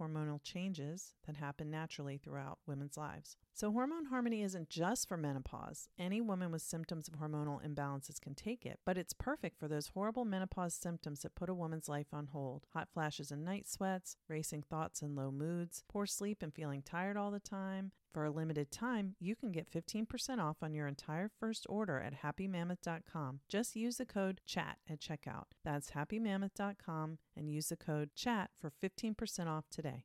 hormonal changes that happen naturally throughout women's lives. So, hormone harmony isn't just for menopause. Any woman with symptoms of hormonal imbalances can take it, but it's perfect for those horrible menopause symptoms that put a woman's life on hold hot flashes and night sweats, racing thoughts and low moods, poor sleep and feeling tired all the time. For a limited time, you can get 15% off on your entire first order at happymammoth.com. Just use the code CHAT at checkout. That's happymammoth.com and use the code CHAT for 15% off today.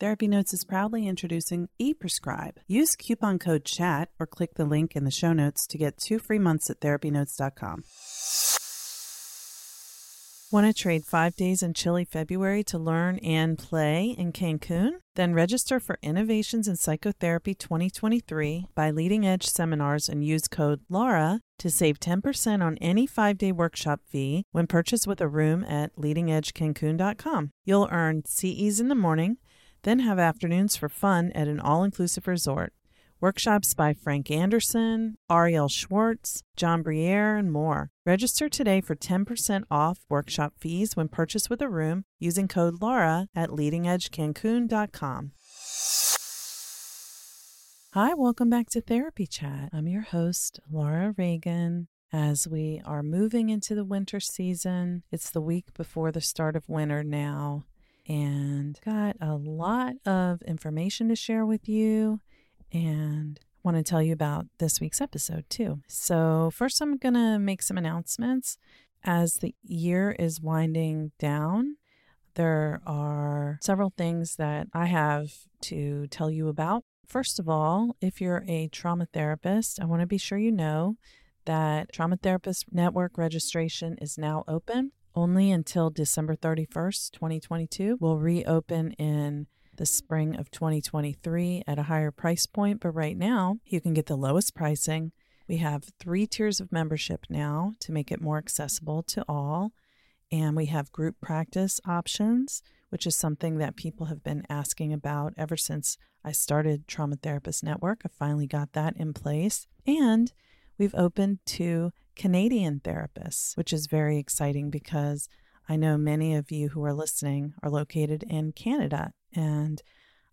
Therapy Notes is proudly introducing ePrescribe. Use coupon code CHAT or click the link in the show notes to get two free months at therapynotes.com. Want to trade five days in chilly February to learn and play in Cancun? Then register for Innovations in Psychotherapy 2023 by Leading Edge Seminars and use code LAURA to save 10% on any five day workshop fee when purchased with a room at leadingedgecancun.com. You'll earn CEs in the morning then have afternoons for fun at an all inclusive resort. Workshops by Frank Anderson, Ariel Schwartz, John Briere, and more. Register today for 10% off workshop fees when purchased with a room using code LAURA at leadingedgecancun.com. Hi, welcome back to Therapy Chat. I'm your host, Laura Reagan. As we are moving into the winter season, it's the week before the start of winter now and got a lot of information to share with you and want to tell you about this week's episode too. So, first, I'm going to make some announcements. As the year is winding down, there are several things that I have to tell you about. First of all, if you're a trauma therapist, I want to be sure you know that Trauma Therapist Network registration is now open only until December 31st, 2022. We'll reopen in the spring of 2023 at a higher price point, but right now you can get the lowest pricing. We have three tiers of membership now to make it more accessible to all. And we have group practice options, which is something that people have been asking about ever since I started Trauma Therapist Network. I finally got that in place. And we've opened to Canadian therapists, which is very exciting because I know many of you who are listening are located in Canada. And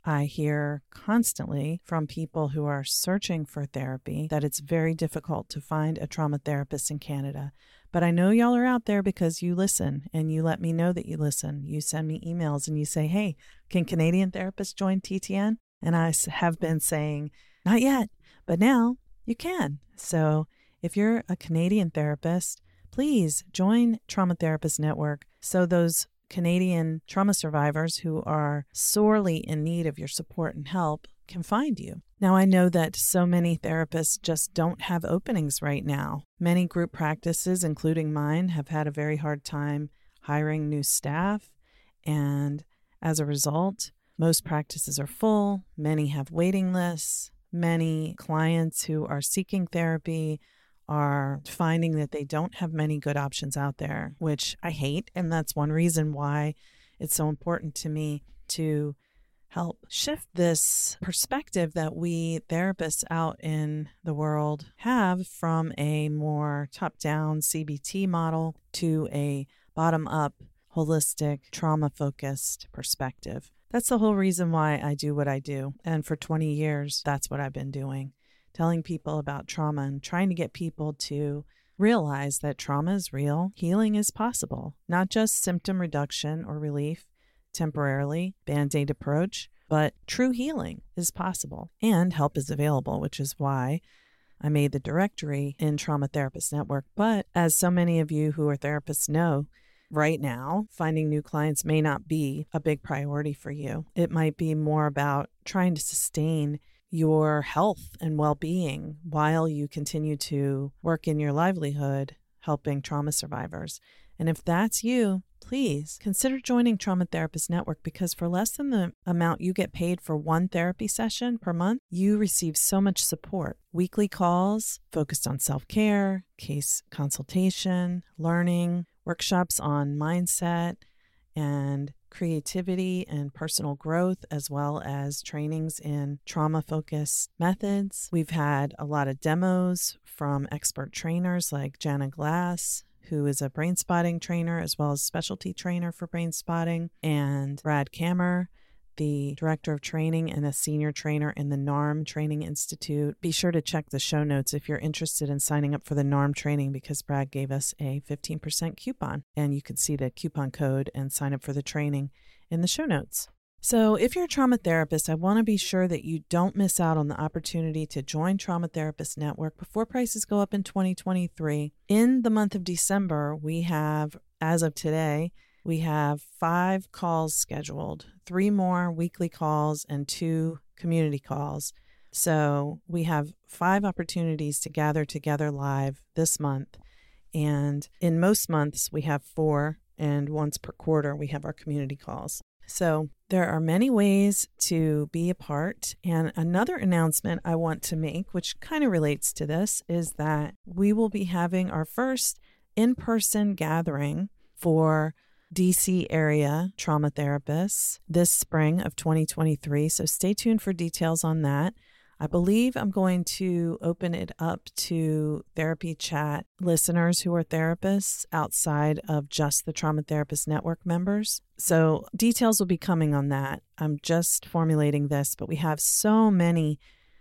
I hear constantly from people who are searching for therapy that it's very difficult to find a trauma therapist in Canada. But I know y'all are out there because you listen and you let me know that you listen. You send me emails and you say, hey, can Canadian therapists join TTN? And I have been saying, not yet, but now you can. So if you're a Canadian therapist, please join Trauma Therapist Network so those Canadian trauma survivors who are sorely in need of your support and help can find you. Now, I know that so many therapists just don't have openings right now. Many group practices, including mine, have had a very hard time hiring new staff. And as a result, most practices are full, many have waiting lists, many clients who are seeking therapy are finding that they don't have many good options out there, which I hate. And that's one reason why it's so important to me to help shift this perspective that we therapists out in the world have from a more top down CBT model to a bottom up, holistic, trauma focused perspective. That's the whole reason why I do what I do. And for 20 years, that's what I've been doing telling people about trauma and trying to get people to realize that trauma is real, healing is possible, not just symptom reduction or relief temporarily, band aid approach, but true healing is possible and help is available, which is why I made the directory in Trauma Therapist Network. But as so many of you who are therapists know, right now, finding new clients may not be a big priority for you. It might be more about trying to sustain your health and well being while you continue to work in your livelihood helping trauma survivors. And if that's you, please consider joining Trauma Therapist Network because for less than the amount you get paid for one therapy session per month, you receive so much support. Weekly calls focused on self care, case consultation, learning, workshops on mindset, and creativity and personal growth, as well as trainings in trauma focused methods. We've had a lot of demos from expert trainers like Jana Glass, who is a brain spotting trainer as well as specialty trainer for brain spotting, and Brad Kammer, the director of training and a senior trainer in the NARM Training Institute. Be sure to check the show notes if you're interested in signing up for the NARM training because Brad gave us a 15% coupon, and you can see the coupon code and sign up for the training in the show notes. So, if you're a trauma therapist, I want to be sure that you don't miss out on the opportunity to join Trauma Therapist Network before prices go up in 2023. In the month of December, we have, as of today, we have five calls scheduled, three more weekly calls, and two community calls. So we have five opportunities to gather together live this month. And in most months, we have four, and once per quarter, we have our community calls. So there are many ways to be a part. And another announcement I want to make, which kind of relates to this, is that we will be having our first in person gathering for DC area trauma therapists this spring of 2023. So stay tuned for details on that. I believe I'm going to open it up to therapy chat listeners who are therapists outside of just the Trauma Therapist Network members. So, details will be coming on that. I'm just formulating this, but we have so many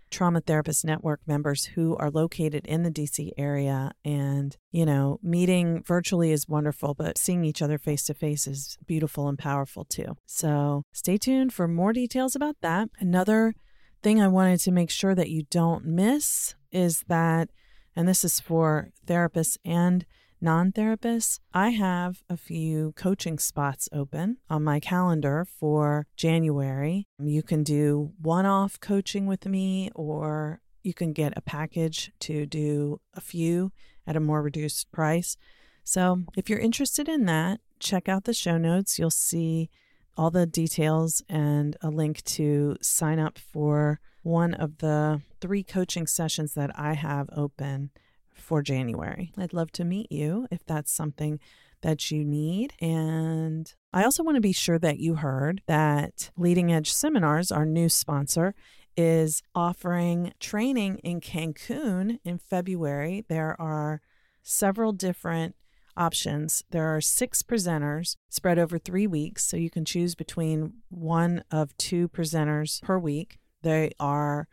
Trauma Therapist Network members who are located in the DC area. And, you know, meeting virtually is wonderful, but seeing each other face to face is beautiful and powerful too. So stay tuned for more details about that. Another thing I wanted to make sure that you don't miss is that, and this is for therapists and non therapists, I have a few coaching spots open on my calendar for January. You can do one off coaching with me, or you can get a package to do a few at a more reduced price. So, if you're interested in that, check out the show notes. You'll see all the details and a link to sign up for one of the three coaching sessions that I have open for January. I'd love to meet you if that's something that you need. And I also want to be sure that you heard that Leading Edge Seminars, our new sponsor, is offering training in Cancun in February. There are several different options. There are six presenters spread over three weeks, so you can choose between one of two presenters per week. They are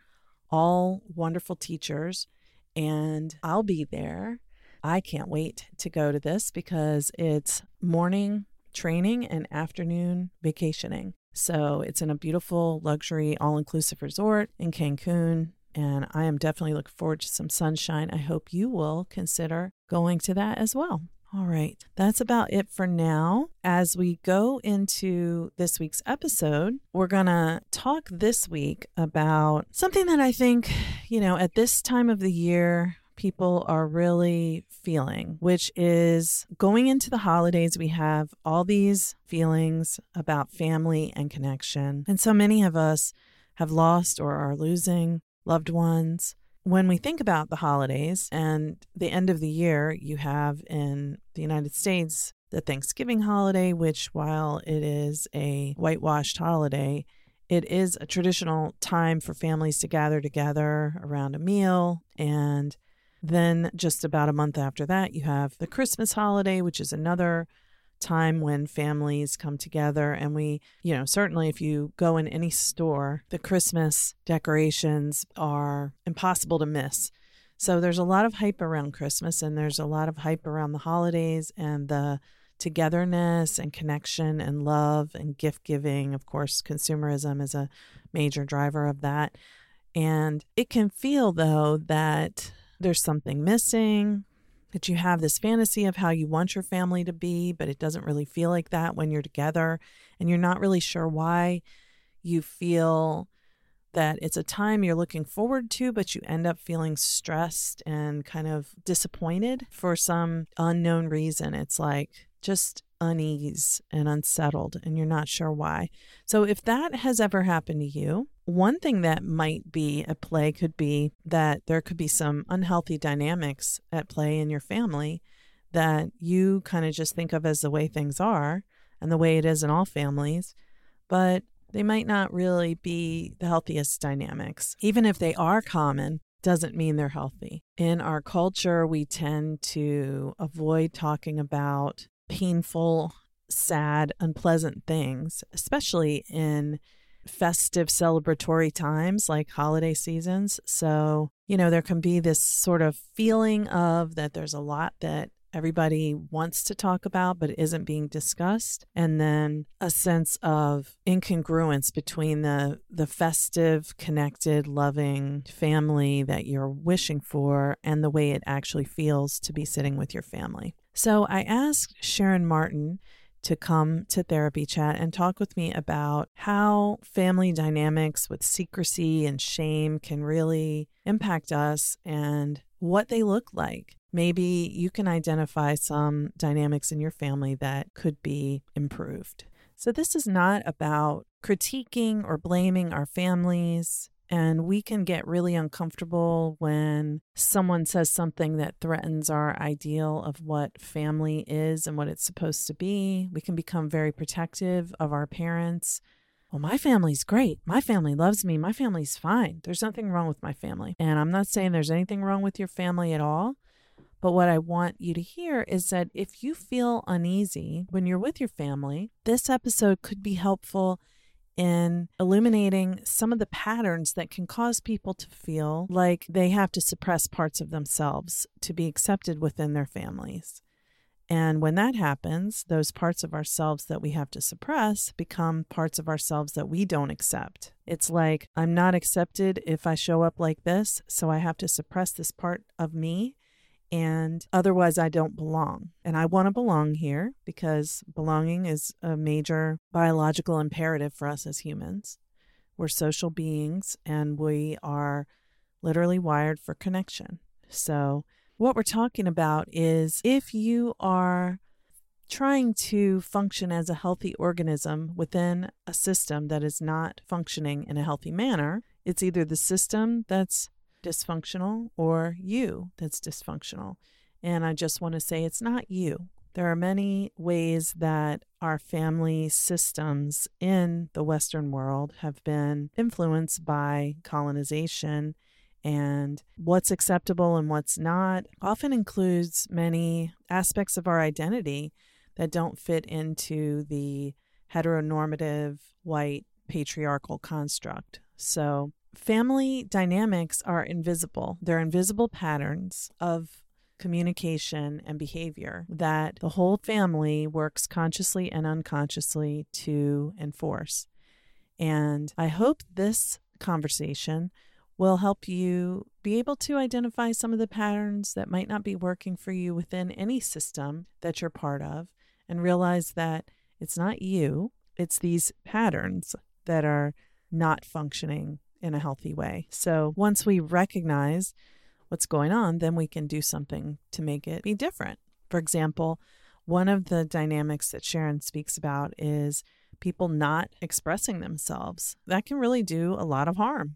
all wonderful teachers, and I'll be there. I can't wait to go to this because it's morning training and afternoon vacationing. So it's in a beautiful luxury all inclusive resort in Cancun. And I am definitely looking forward to some sunshine. I hope you will consider going to that as well. All right, that's about it for now. As we go into this week's episode, we're going to talk this week about something that I think, you know, at this time of the year, people are really feeling, which is going into the holidays, we have all these feelings about family and connection. And so many of us have lost or are losing loved ones. When we think about the holidays and the end of the year, you have in the United States the Thanksgiving holiday, which, while it is a whitewashed holiday, it is a traditional time for families to gather together around a meal. And then, just about a month after that, you have the Christmas holiday, which is another time when families come together. And we, you know, certainly if you go in any store, the Christmas decorations are impossible to miss. So there's a lot of hype around Christmas and there's a lot of hype around the holidays and the togetherness and connection and love and gift giving. Of course, consumerism is a major driver of that. And it can feel, though, that there's something missing, that you have this fantasy of how you want your family to be, but it doesn't really feel like that when you're together, and you're not really sure why you feel that it's a time you're looking forward to, but you end up feeling stressed and kind of disappointed for some unknown reason. It's like just unease and unsettled, and you're not sure why. So, if that has ever happened to you, one thing that might be at play could be that there could be some unhealthy dynamics at play in your family that you kind of just think of as the way things are and the way it is in all families, but they might not really be the healthiest dynamics. Even if they are common, doesn't mean they're healthy. In our culture, we tend to avoid talking about painful, sad, unpleasant things, especially in festive celebratory times like holiday seasons. So, you know, there can be this sort of feeling of that there's a lot that everybody wants to talk about but isn't being discussed and then a sense of incongruence between the the festive connected loving family that you're wishing for and the way it actually feels to be sitting with your family so I asked Sharon Martin to come to therapy chat and talk with me about how family dynamics with secrecy and shame can really impact us and what they look like. Maybe you can identify some dynamics in your family that could be improved. So, this is not about critiquing or blaming our families. And we can get really uncomfortable when someone says something that threatens our ideal of what family is and what it's supposed to be. We can become very protective of our parents. Well, my family's great. My family loves me. My family's fine. There's nothing wrong with my family. And I'm not saying there's anything wrong with your family at all. But what I want you to hear is that if you feel uneasy when you're with your family, this episode could be helpful in illuminating some of the patterns that can cause people to feel like they have to suppress parts of themselves to be accepted within their families. And when that happens, those parts of ourselves that we have to suppress become parts of ourselves that we don't accept. It's like, I'm not accepted if I show up like this, so I have to suppress this part of me and otherwise I don't belong. And I want to belong here because belonging is a major biological imperative for us as humans. We're social beings and we are literally wired for connection. So, what we're talking about is if you are trying to function as a healthy organism within a system that is not functioning in a healthy manner, it's either the system that's dysfunctional or you that's dysfunctional. And I just want to say it's not you. There are many ways that our family systems in the Western world have been influenced by colonization and what's acceptable and what's not often includes many aspects of our identity that don't fit into the heteronormative white patriarchal construct. So, family dynamics are invisible. They're invisible patterns of communication and behavior that the whole family works consciously and unconsciously to enforce. And I hope this conversation will help you be able to identify some of the patterns that might not be working for you within any system that you're part of and realize that it's not you, it's these patterns that are not functioning in a healthy way. So once we recognize what's going on, then we can do something to make it be different. For example, one of the dynamics that Sharon speaks about is people not expressing themselves. That can really do a lot of harm.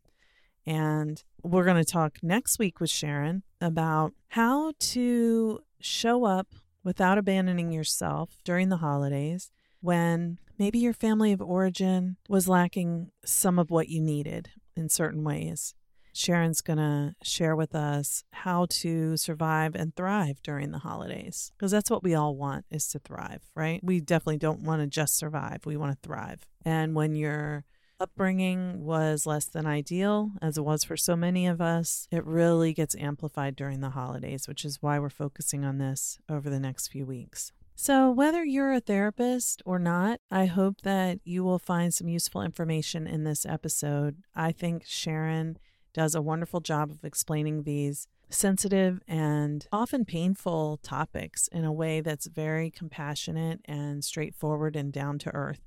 And we're going to talk next week with Sharon about how to show up without abandoning yourself during the holidays when maybe your family of origin was lacking some of what you needed in certain ways. Sharon's going to share with us how to survive and thrive during the holidays because that's what we all want is to thrive, right? We definitely don't want to just survive. We want to thrive. And when your upbringing was less than ideal, as it was for so many of us, it really gets amplified during the holidays, which is why we're focusing on this over the next few weeks. So, whether you're a therapist or not, I hope that you will find some useful information in this episode. I think Sharon does a wonderful job of explaining these sensitive and often painful topics in a way that's very compassionate and straightforward and down to earth.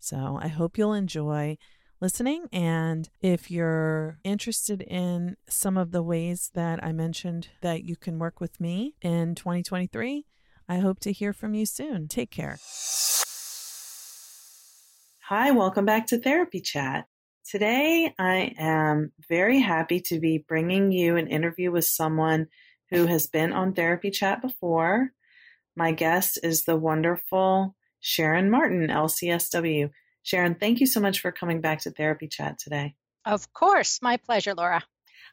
So I hope you'll enjoy listening. And if you're interested in some of the ways that I mentioned that you can work with me in 2023, I hope to hear from you soon. Take care. Hi, welcome back to Therapy Chat. Today, I am very happy to be bringing you an interview with someone who has been on Therapy Chat before. My guest is the wonderful Sharon Martin, LCSW. Sharon, thank you so much for coming back to Therapy Chat today. Of course, my pleasure, Laura.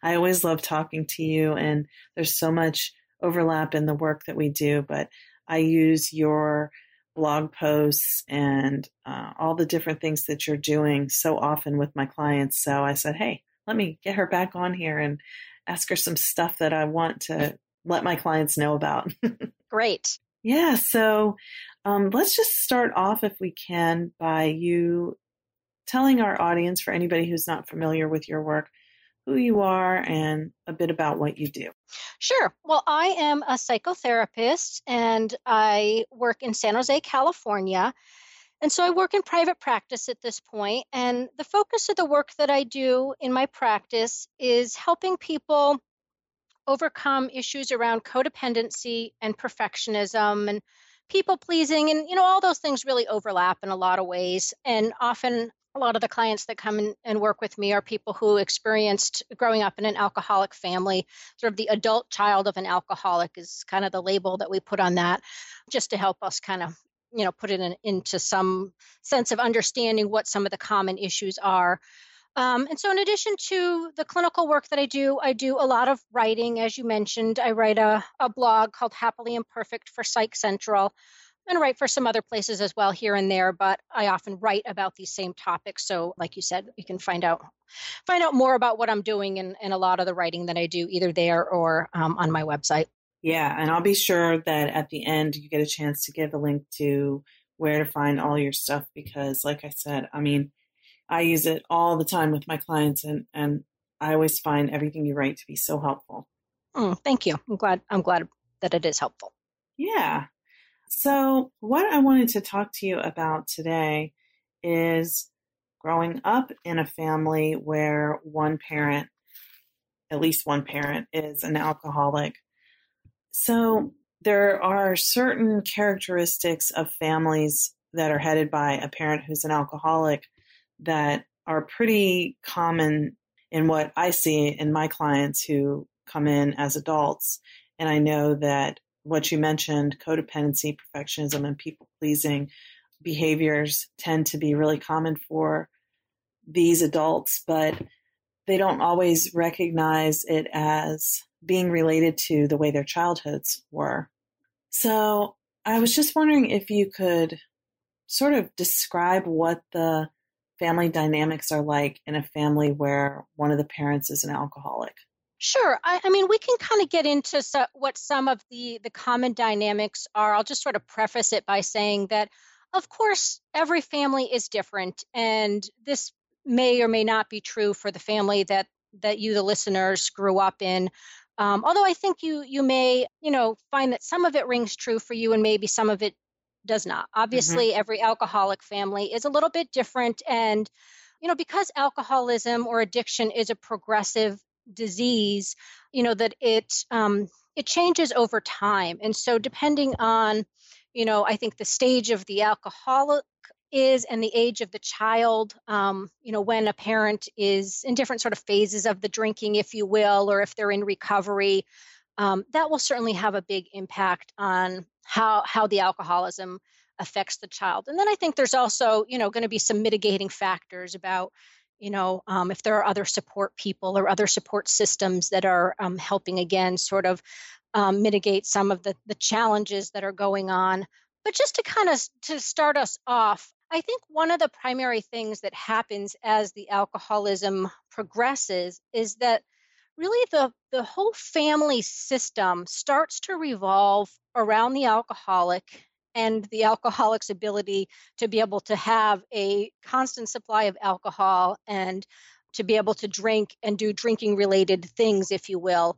I always love talking to you, and there's so much overlap in the work that we do, but I use your blog posts and uh, all the different things that you're doing so often with my clients. So I said, hey, let me get her back on here and ask her some stuff that I want to let my clients know about. Great. Yeah. So um, let's just start off, if we can, by you telling our audience, for anybody who's not familiar with your work, who you are and a bit about what you do. Sure. Well, I am a psychotherapist and I work in San Jose, California. And so I work in private practice at this point, and the focus of the work that I do in my practice is helping people overcome issues around codependency and perfectionism and people pleasing and you know all those things really overlap in a lot of ways and often a lot of the clients that come and work with me are people who experienced growing up in an alcoholic family. Sort of the adult child of an alcoholic is kind of the label that we put on that, just to help us kind of you know put it in, into some sense of understanding what some of the common issues are. Um, and so, in addition to the clinical work that I do, I do a lot of writing. As you mentioned, I write a, a blog called Happily Imperfect for Psych Central and write for some other places as well here and there but i often write about these same topics. So like you said you can find out find out more about what i'm doing in, in a lot of the writing that i do either there or um, on my website. Yeah and i'll be sure that at the end you get a chance to give a link to where to find all your stuff because like i said i mean i use it all the time with my clients and and i always find everything you write to be so helpful. Mm, thank you. I'm glad i'm glad that it is helpful. Yeah so, what I wanted to talk to you about today is growing up in a family where one parent, at least one parent, is an alcoholic. So, there are certain characteristics of families that are headed by a parent who's an alcoholic that are pretty common in what I see in my clients who come in as adults. And I know that what you mentioned, codependency, perfectionism, and people pleasing behaviors tend to be really common for these adults, but they don't always recognize it as being related to the way their childhoods were. So I was just wondering if you could sort of describe what the family dynamics are like in a family where one of the parents is an alcoholic. Sure. I, I mean, we can kind of get into so, what some of the the common dynamics are. I'll just sort of preface it by saying that, of course, every family is different, and this may or may not be true for the family that that you, the listeners, grew up in. Um, although I think you you may you know find that some of it rings true for you, and maybe some of it does not. Mm-hmm. Obviously, mm-hmm. every alcoholic family is a little bit different, and you know because alcoholism or addiction is a progressive disease, you know, that it um, it changes over time. And so depending on, you know, I think the stage of the alcoholic is and the age of the child, um, you know, when a parent is in different sort of phases of the drinking, if you will, or if they're in recovery, um, that will certainly have a big impact on how how the alcoholism affects the child. And then I think there's also, you know, going to be some mitigating factors about you know, um, if there are other support people or other support systems that are um, helping again sort of um, mitigate some of the, the challenges that are going on. But just to kind of to start us off, I think one of the primary things that happens as the alcoholism progresses is that really the, the whole family system starts to revolve around the alcoholic and the alcoholic's ability to be able to have a constant supply of alcohol and to be able to drink and do drinking related things if you will.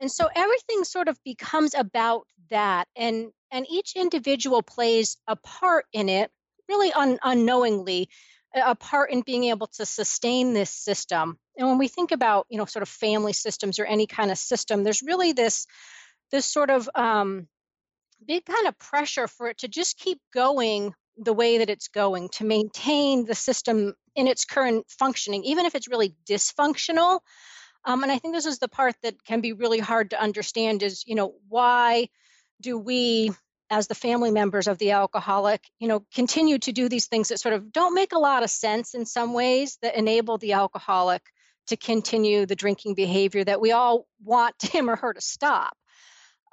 And so everything sort of becomes about that and and each individual plays a part in it really un, unknowingly a part in being able to sustain this system. And when we think about you know sort of family systems or any kind of system there's really this this sort of um, big kind of pressure for it to just keep going the way that it's going to maintain the system in its current functioning, even if it's really dysfunctional. Um, and I think this is the part that can be really hard to understand is, you know, why do we, as the family members of the alcoholic, you know, continue to do these things that sort of don't make a lot of sense in some ways that enable the alcoholic to continue the drinking behavior that we all want him or her to stop.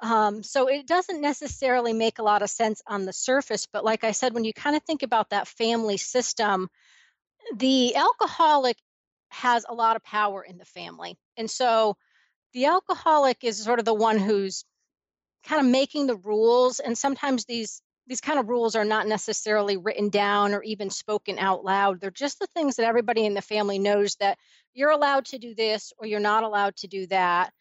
Um, so it doesn't necessarily make a lot of sense on the surface, but like I said, when you kind of think about that family system, the alcoholic has a lot of power in the family. And so the alcoholic is sort of the one who's kind of making the rules and sometimes these these kind of rules are not necessarily written down or even spoken out loud. They're just the things that everybody in the family knows that you're allowed to do this or you're not allowed to do that.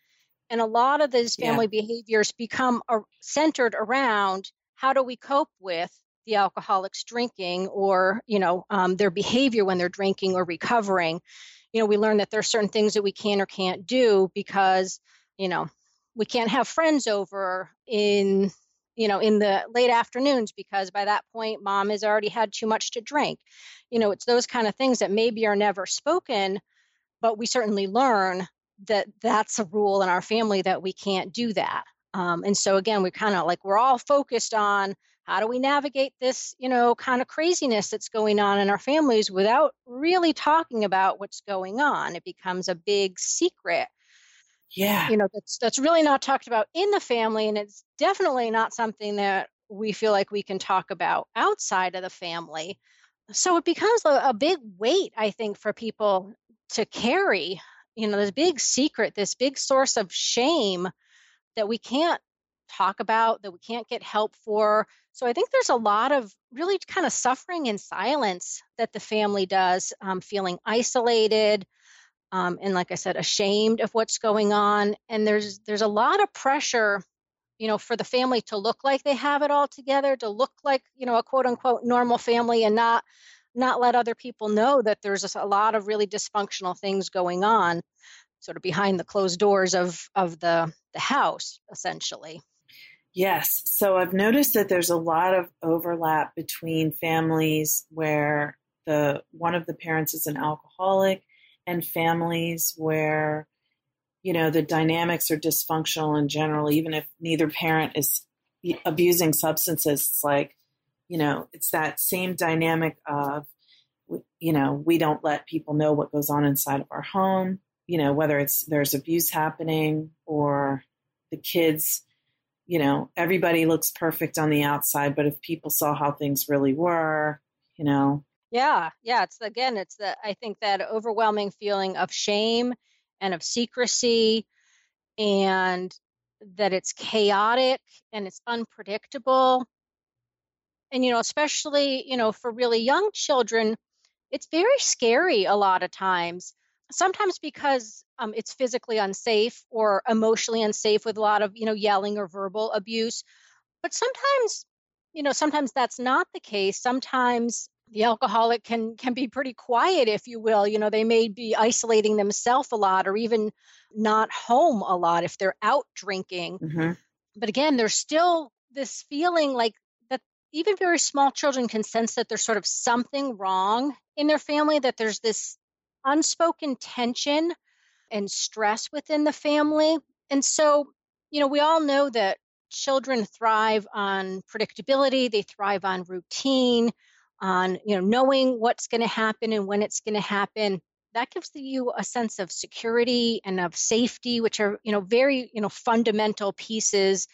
And a lot of these family yeah. behaviors become centered around how do we cope with the alcoholics drinking or, you know, um, their behavior when they're drinking or recovering. You know, we learn that there are certain things that we can or can't do because, you know, we can't have friends over in you know in the late afternoons because by that point mom has already had too much to drink you know it's those kind of things that maybe are never spoken but we certainly learn that that's a rule in our family that we can't do that. Um, and so again, we kind of like we're all focused on how do we navigate this, you know, kind of craziness that's going on in our families without really talking about what's going on. It becomes a big secret. Yeah. You know, that's that's really not talked about in the family and it's definitely not something that we feel like we can talk about outside of the family. So it becomes a, a big weight, I think, for people to carry you know this big secret this big source of shame that we can't talk about that we can't get help for. So i think there's a lot of really kind of suffering in silence that the family does um, feeling isolated um, and like i said ashamed of what's going on. And there's there's a lot of pressure you know for the family to look like they have it all together to look like you know a quote unquote normal family and not not let other people know that there's a lot of really dysfunctional things going on sort of behind the closed doors of of the the house essentially. Yes. So i've noticed that there's a lot of overlap between families where the one of the parents is an alcoholic and families where you know the dynamics are dysfunctional in general even if neither parent is abusing substances it's like you know, it's that same dynamic of, you know, we don't let people know what goes on inside of our home. you know, whether it's there's abuse happening or the kids, you know, everybody looks perfect on the outside, but if people saw how things really were, you know. Yeah, yeah. It's again, it's the, I think that overwhelming feeling of shame and of secrecy and that it's chaotic and it's unpredictable. And, you know, especially, you know, for really young children, it's very scary a lot of times sometimes because um, it's physically unsafe or emotionally unsafe with a lot of you know yelling or verbal abuse but sometimes you know sometimes that's not the case sometimes the alcoholic can can be pretty quiet if you will you know they may be isolating themselves a lot or even not home a lot if they're out drinking mm-hmm. but again there's still this feeling like even very small children can sense that there's sort of something wrong in their family that there's this unspoken tension and stress within the family. And so, you know, we all know that children thrive on predictability, they thrive on routine, on, you know, knowing what's going to happen and when it's going to happen. That gives you a sense of security and of safety, which are, you know, very, you know, fundamental pieces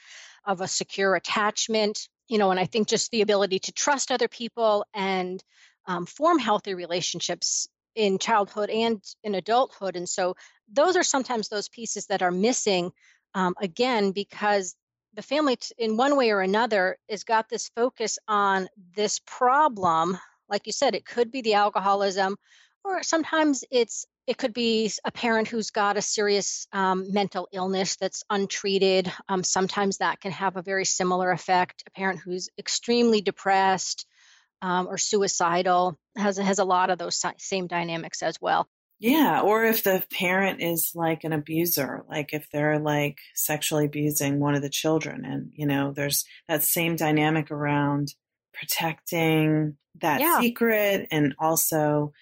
of a secure attachment. You know, and I think just the ability to trust other people and um, form healthy relationships in childhood and in adulthood. And so those are sometimes those pieces that are missing, um, again, because the family, t- in one way or another, has got this focus on this problem. Like you said, it could be the alcoholism, or sometimes it's it could be a parent who's got a serious um, mental illness that's untreated. Um, sometimes that can have a very similar effect. A parent who's extremely depressed, um, or suicidal has has a lot of those same dynamics as well. Yeah, or if the parent is like an abuser, like if they're like sexually abusing one of the children, and you know, there's that same dynamic around protecting that yeah. secret and also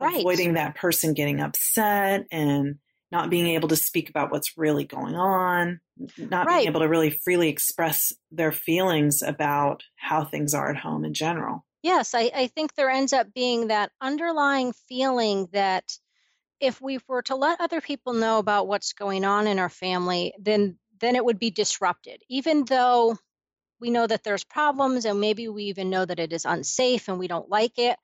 right. avoiding that person getting upset and not being able to speak about what's really going on, not right. being able to really freely express their feelings about how things are at home in general. Yes, I, I think there ends up being that underlying feeling that if we were to let other people know about what's going on in our family, then then it would be disrupted. Even though we know that there's problems and maybe we even know that it is unsafe and we don't like it.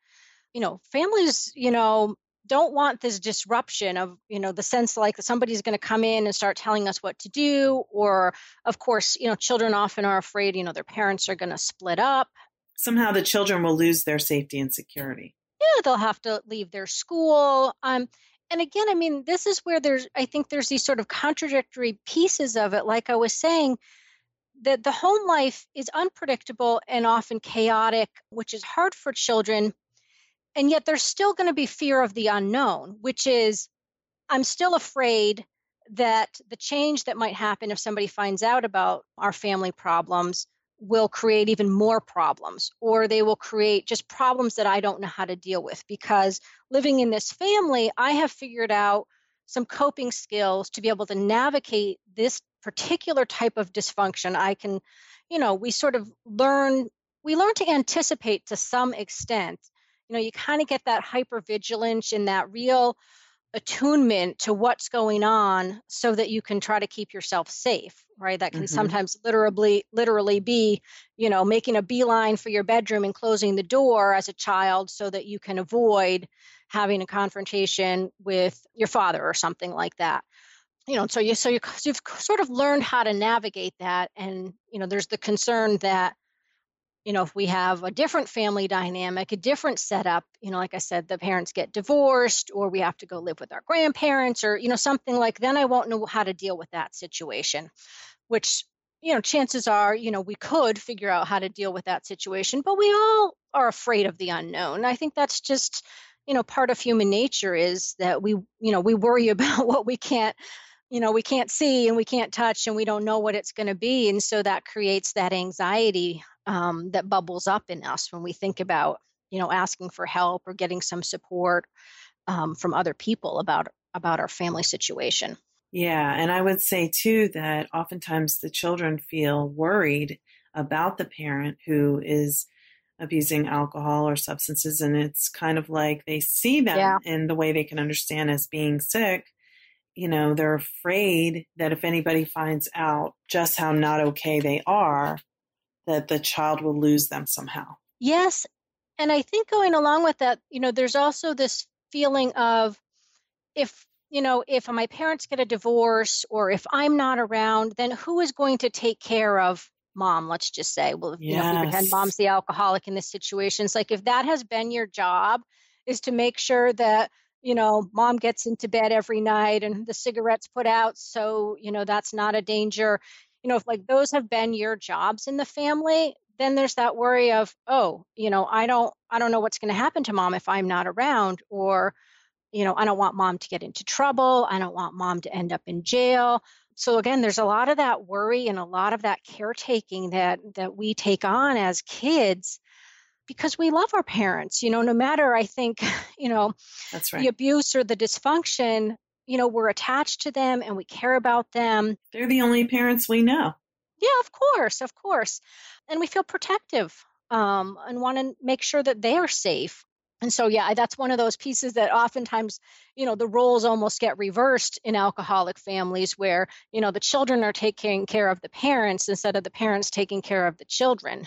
You know, families, you know, don't want this disruption of, you know, the sense like somebody's going to come in and start telling us what to do. Or, of course, you know, children often are afraid, you know, their parents are going to split up somehow the children will lose their safety and security. Yeah, they'll have to leave their school. Um, and again, I mean, this is where there's, I think there's these sort of contradictory pieces of it. Like I was saying, that the home life is unpredictable and often chaotic, which is hard for children. And yet there's still going to be fear of the unknown, which is I'm still afraid that the change that might happen if somebody finds out about our family problems will create even more problems or they will create just problems that I don't know how to deal with because living in this family, I have figured out some coping skills to be able to navigate this particular type of dysfunction. I can, you know, we sort of learn we learn to anticipate to some extent. You know, you kind of get that hypervigilance and that real attunement to what's going on so that you can try to keep yourself safe right that can mm-hmm. sometimes literally literally be you know making a beeline for your bedroom and closing the door as a child so that you can avoid having a confrontation with your father or something like that you know so you so you, you've sort of learned how to navigate that and you know there's the concern that you know, if we have a different family dynamic, a different setup, you know, like I said, the parents get divorced or we have to go live with our grandparents or, you know, something like then I won't know how to deal with that situation, which, you know, chances are, you know, we could figure out how to deal with that situation, but we all are afraid of the unknown. I think that's just, you know, part of human nature is that we, you know, we worry about what we can't you know we can't see and we can't touch and we don't know what it's going to be and so that creates that anxiety um, that bubbles up in us when we think about you know asking for help or getting some support um, from other people about about our family situation yeah and i would say too that oftentimes the children feel worried about the parent who is abusing alcohol or substances and it's kind of like they see them yeah. in the way they can understand as being sick you know, they're afraid that if anybody finds out just how not okay they are, that the child will lose them somehow. Yes. And I think going along with that, you know, there's also this feeling of if, you know, if my parents get a divorce or if I'm not around, then who is going to take care of mom? Let's just say, well, yes. you know, if we pretend mom's the alcoholic in this situation, it's like if that has been your job, is to make sure that you know, mom gets into bed every night and the cigarettes put out. So, you know, that's not a danger. You know, if like those have been your jobs in the family, then there's that worry of, oh, you know, I don't, I don't know what's going to happen to mom if I'm not around, or, you know, I don't want mom to get into trouble. I don't want mom to end up in jail. So again, there's a lot of that worry and a lot of that caretaking that that we take on as kids because we love our parents you know no matter i think you know that's right the abuse or the dysfunction you know we're attached to them and we care about them. They're the only parents we know. Yeah of course of course. And we feel protective um, and want to make sure that they are safe. And so yeah that's one of those pieces that oftentimes you know the roles almost get reversed in alcoholic families where you know the children are taking care of the parents instead of the parents taking care of the children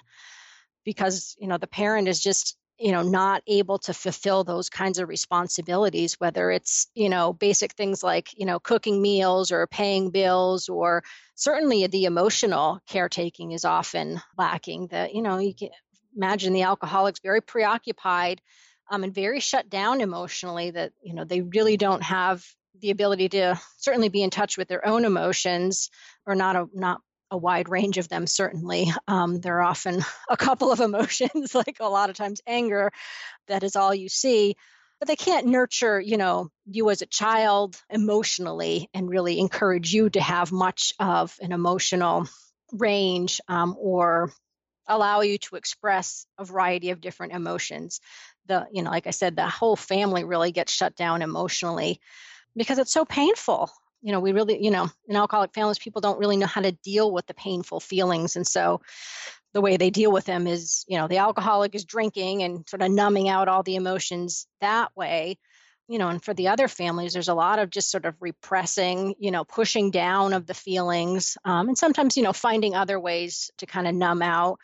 because you know the parent is just you know not able to fulfill those kinds of responsibilities whether it's you know basic things like you know cooking meals or paying bills or certainly the emotional caretaking is often lacking that you know you can imagine the alcoholics very preoccupied um, and very shut down emotionally that you know they really don't have the ability to certainly be in touch with their own emotions or not a, not a wide range of them, certainly. Um, there are often a couple of emotions, like a lot of times anger, that is all you see. But they can't nurture, you know, you as a child emotionally and really encourage you to have much of an emotional range um, or allow you to express a variety of different emotions. The, you know, like I said, the whole family really gets shut down emotionally because it's so painful you know we really you know in alcoholic families people don't really know how to deal with the painful feelings. And so the way they deal with them is you know the alcoholic is drinking and sort of numbing out all the emotions that way. You know and for the other families there's a lot of just sort of repressing you know pushing down of the feelings um, and sometimes you know finding other ways to kind of numb out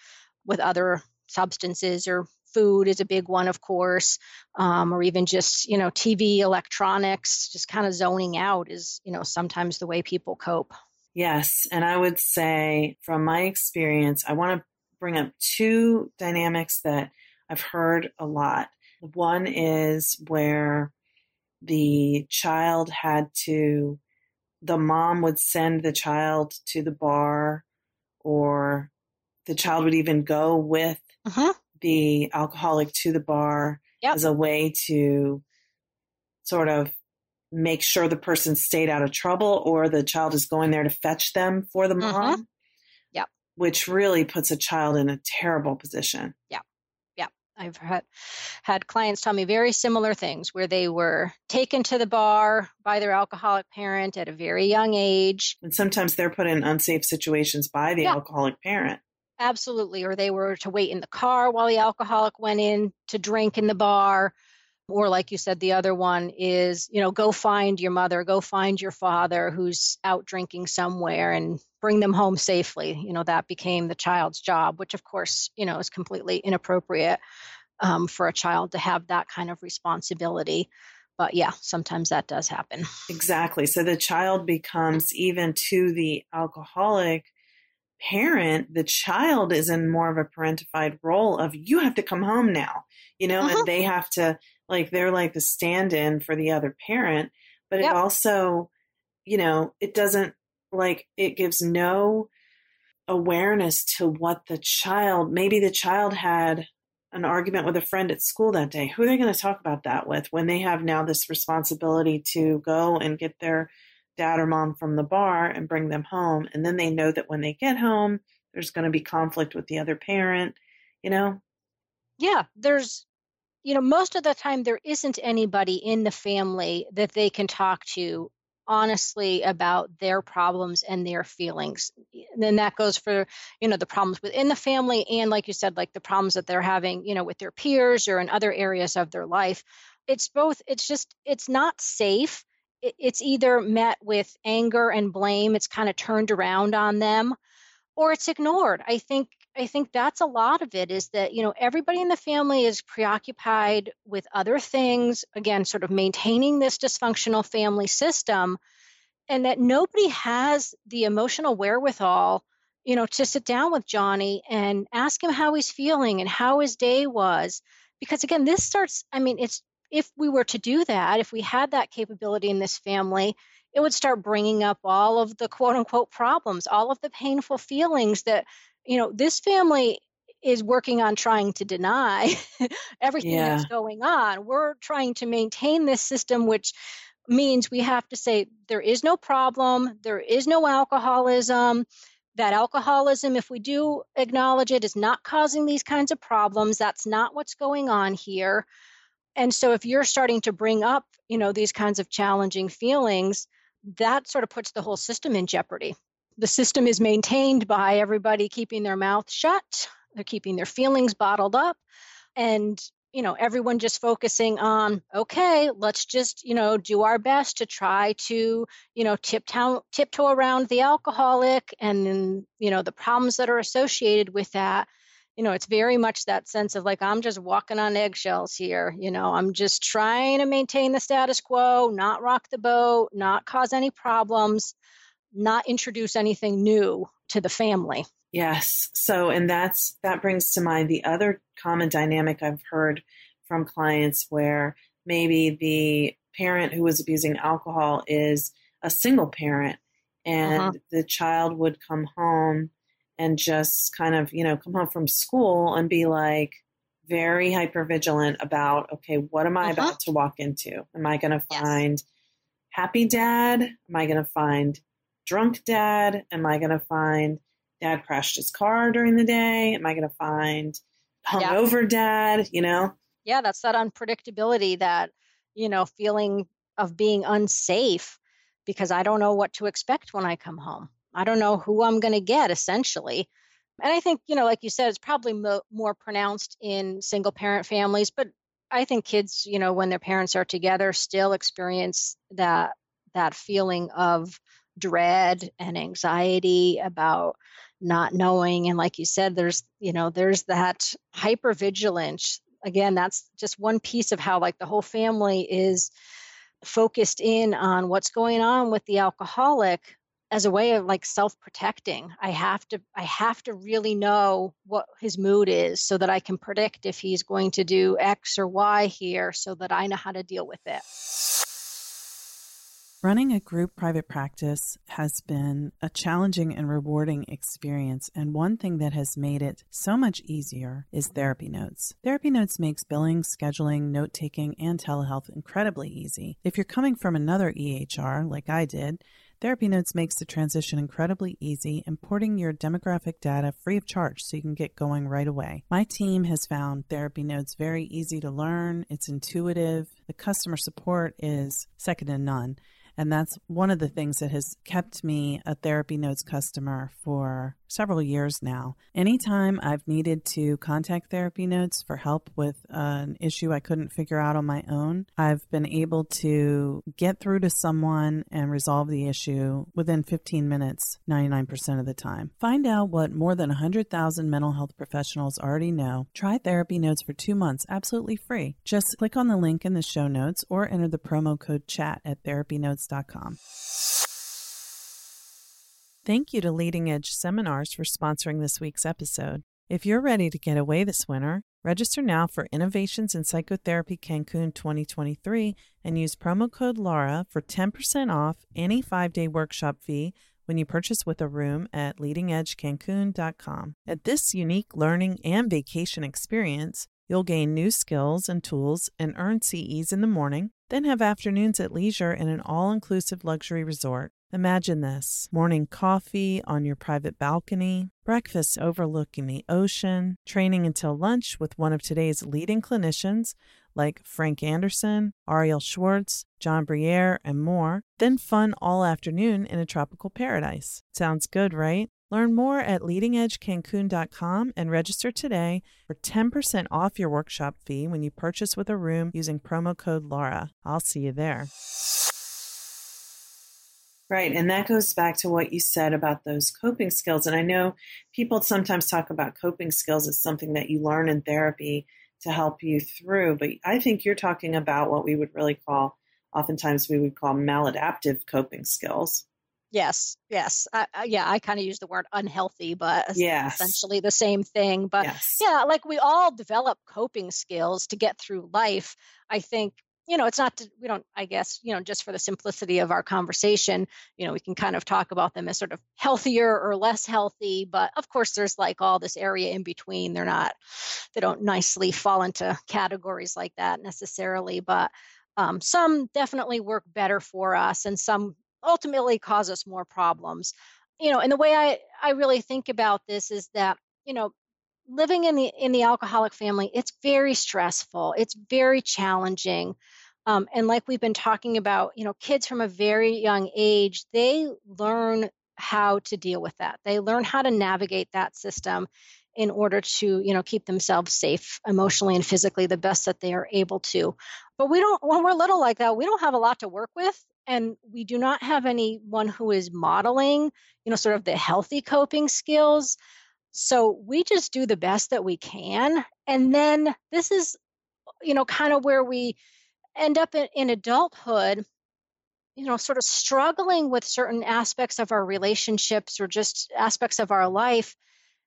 with other substances or food is a big one, of course, um, or even just, you know, TV, electronics, just kind of zoning out is, you know, sometimes the way people cope. Yes. And I would say, from my experience, I want to bring up two dynamics that I've heard a lot. One is where the child had to, the mom would send the child to the bar, or the child would even go with uh-huh the alcoholic to the bar yep. as a way to sort of make sure the person stayed out of trouble or the child is going there to fetch them for the mom. Mm-hmm. Yep. Which really puts a child in a terrible position. Yeah. Yeah. I've had had clients tell me very similar things where they were taken to the bar by their alcoholic parent at a very young age. And sometimes they're put in unsafe situations by the yeah. alcoholic parent. Absolutely. Or they were to wait in the car while the alcoholic went in to drink in the bar. Or, like you said, the other one is, you know, go find your mother, go find your father who's out drinking somewhere and bring them home safely. You know, that became the child's job, which, of course, you know, is completely inappropriate um, for a child to have that kind of responsibility. But yeah, sometimes that does happen. Exactly. So the child becomes, even to the alcoholic, parent, the child is in more of a parentified role of you have to come home now, you know, uh-huh. and they have to like they're like the stand-in for the other parent, but yep. it also, you know, it doesn't like it gives no awareness to what the child maybe the child had an argument with a friend at school that day. Who are they going to talk about that with when they have now this responsibility to go and get their dad or mom from the bar and bring them home. And then they know that when they get home, there's going to be conflict with the other parent, you know? Yeah, there's, you know, most of the time there isn't anybody in the family that they can talk to honestly about their problems and their feelings. And then that goes for, you know, the problems within the family and like you said, like the problems that they're having, you know, with their peers or in other areas of their life. It's both, it's just, it's not safe it's either met with anger and blame, it's kind of turned around on them, or it's ignored. I think I think that's a lot of it is that, you know, everybody in the family is preoccupied with other things, again, sort of maintaining this dysfunctional family system, and that nobody has the emotional wherewithal, you know, to sit down with Johnny and ask him how he's feeling and how his day was. Because again, this starts, I mean, it's if we were to do that, if we had that capability in this family, it would start bringing up all of the quote unquote problems, all of the painful feelings that, you know, this family is working on trying to deny everything yeah. that's going on. We're trying to maintain this system, which means we have to say there is no problem, there is no alcoholism. That alcoholism, if we do acknowledge it, is not causing these kinds of problems. That's not what's going on here and so if you're starting to bring up you know these kinds of challenging feelings that sort of puts the whole system in jeopardy. The system is maintained by everybody keeping their mouth shut they're keeping their feelings bottled up and you know everyone just focusing on okay let's just you know do our best to try to you know tiptoe tiptoe around the alcoholic and you know the problems that are associated with that you know, it's very much that sense of like, I'm just walking on eggshells here. You know, I'm just trying to maintain the status quo, not rock the boat, not cause any problems, not introduce anything new to the family. Yes. So, and that's, that brings to mind the other common dynamic I've heard from clients where maybe the parent who was abusing alcohol is a single parent and uh-huh. the child would come home and just kind of, you know, come home from school and be like very hyper vigilant about, okay, what am I uh-huh. about to walk into? Am I going to find yes. happy dad? Am I going to find drunk dad? Am I going to find dad crashed his car during the day? Am I going to find hungover yeah. dad? You know? Yeah, that's that unpredictability, that, you know, feeling of being unsafe because I don't know what to expect when I come home. I don't know who I'm going to get essentially. And I think, you know, like you said, it's probably mo- more pronounced in single parent families, but I think kids, you know, when their parents are together still experience that that feeling of dread and anxiety about not knowing and like you said there's you know there's that hypervigilance again that's just one piece of how like the whole family is focused in on what's going on with the alcoholic as a way of like self-protecting i have to i have to really know what his mood is so that i can predict if he's going to do x or y here so that i know how to deal with it Running a group private practice has been a challenging and rewarding experience, and one thing that has made it so much easier is Therapy Notes. Therapy Notes makes billing, scheduling, note taking, and telehealth incredibly easy. If you're coming from another EHR, like I did, Therapy Notes makes the transition incredibly easy, importing your demographic data free of charge so you can get going right away. My team has found Therapy Notes very easy to learn, it's intuitive, the customer support is second to none. And that's one of the things that has kept me a Therapy Notes customer for several years now. Anytime I've needed to contact Therapy Notes for help with uh, an issue I couldn't figure out on my own, I've been able to get through to someone and resolve the issue within 15 minutes 99% of the time. Find out what more than 100,000 mental health professionals already know. Try Therapy Notes for two months absolutely free. Just click on the link in the show notes or enter the promo code CHAT at therapynotes.com. Thank you to Leading Edge Seminars for sponsoring this week's episode. If you're ready to get away this winter, register now for Innovations in Psychotherapy Cancun 2023 and use promo code LAURA for 10% off any five day workshop fee when you purchase with a room at leadingedgecancun.com. At this unique learning and vacation experience, you'll gain new skills and tools and earn CEs in the morning, then have afternoons at leisure in an all inclusive luxury resort. Imagine this morning coffee on your private balcony, breakfast overlooking the ocean, training until lunch with one of today's leading clinicians like Frank Anderson, Arielle Schwartz, John Briere, and more, then fun all afternoon in a tropical paradise. Sounds good, right? Learn more at leadingedgecancun.com and register today for 10% off your workshop fee when you purchase with a room using promo code LAURA. I'll see you there. Right. And that goes back to what you said about those coping skills. And I know people sometimes talk about coping skills as something that you learn in therapy to help you through. But I think you're talking about what we would really call, oftentimes we would call maladaptive coping skills. Yes, yes, uh, yeah. I kind of use the word unhealthy, but yes. essentially the same thing. But yes. yeah, like we all develop coping skills to get through life. I think you know it's not to, we don't i guess you know just for the simplicity of our conversation you know we can kind of talk about them as sort of healthier or less healthy but of course there's like all this area in between. They're not they don't nicely fall into categories like that necessarily but um, some definitely work better for us and some ultimately cause us more problems. You know and the way i i really think about this is that you know living in the in the alcoholic family it's very stressful it's very challenging um, and like we've been talking about you know kids from a very young age they learn how to deal with that. They learn how to navigate that system in order to you know keep themselves safe emotionally and physically the best that they are able to. But we don't when we're little like that we don't have a lot to work with and we do not have anyone who is modeling you know sort of the healthy coping skills so we just do the best that we can. And then this is, you know, kind of where we end up in, in adulthood, you know, sort of struggling with certain aspects of our relationships or just aspects of our life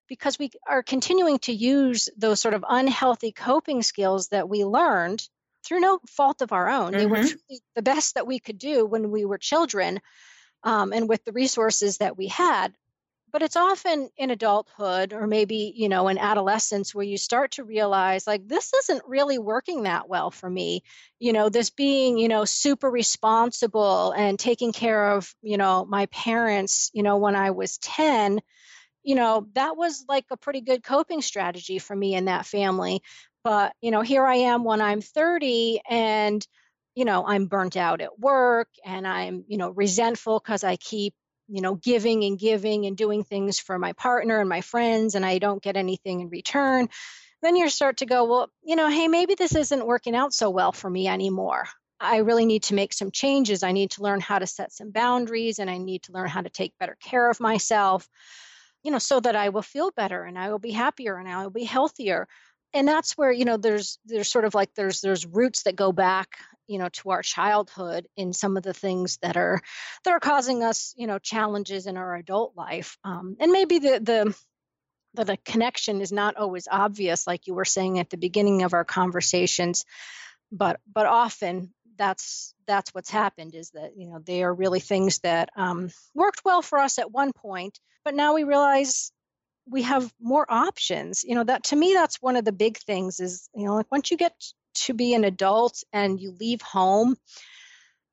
because we are continuing to use those sort of unhealthy coping skills that we learned through no fault of our own. Mm-hmm. They were mm-hmm. the best that we could do when we were children um, and with the resources that we had but it's often in adulthood or maybe you know in adolescence where you start to realize like this isn't really working that well for me. You know this being you know super responsible and taking care of you know my parents you know when i was 10 you know that was like a pretty good coping strategy for me in that family. But you know here i am when i'm 30 and you know i'm burnt out at work and i'm you know resentful because i keep you know, giving and giving and doing things for my partner and my friends, and I don't get anything in return, then you start to go, well, you know, hey, maybe this isn't working out so well for me anymore. I really need to make some changes. I need to learn how to set some boundaries and I need to learn how to take better care of myself, you know, so that I will feel better and I will be happier and I will be healthier. And that's where, you know, there's there's sort of like there's there's roots that go back you know to our childhood in some of the things that are that are causing us you know challenges in our adult life. Um, and maybe the the the, connection is not always obvious like you were saying at the beginning of our conversations but but often that's that's what's happened is that you know they are really things that um, worked well for us at one point but now we realize we have more options you know that to me that's one of the big things is you know like once you get to be an adult and you leave home,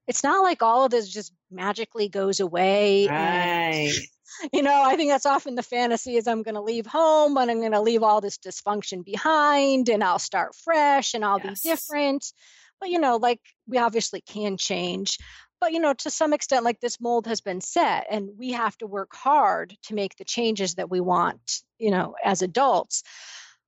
it's not like all of this just magically goes away. Right. And, you know, I think that's often the fantasy is I'm going to leave home and I'm going to leave all this dysfunction behind and I'll start fresh and I'll yes. be different. But, you know, like we obviously can change. But, you know, to some extent, like this mold has been set and we have to work hard to make the changes that we want, you know, as adults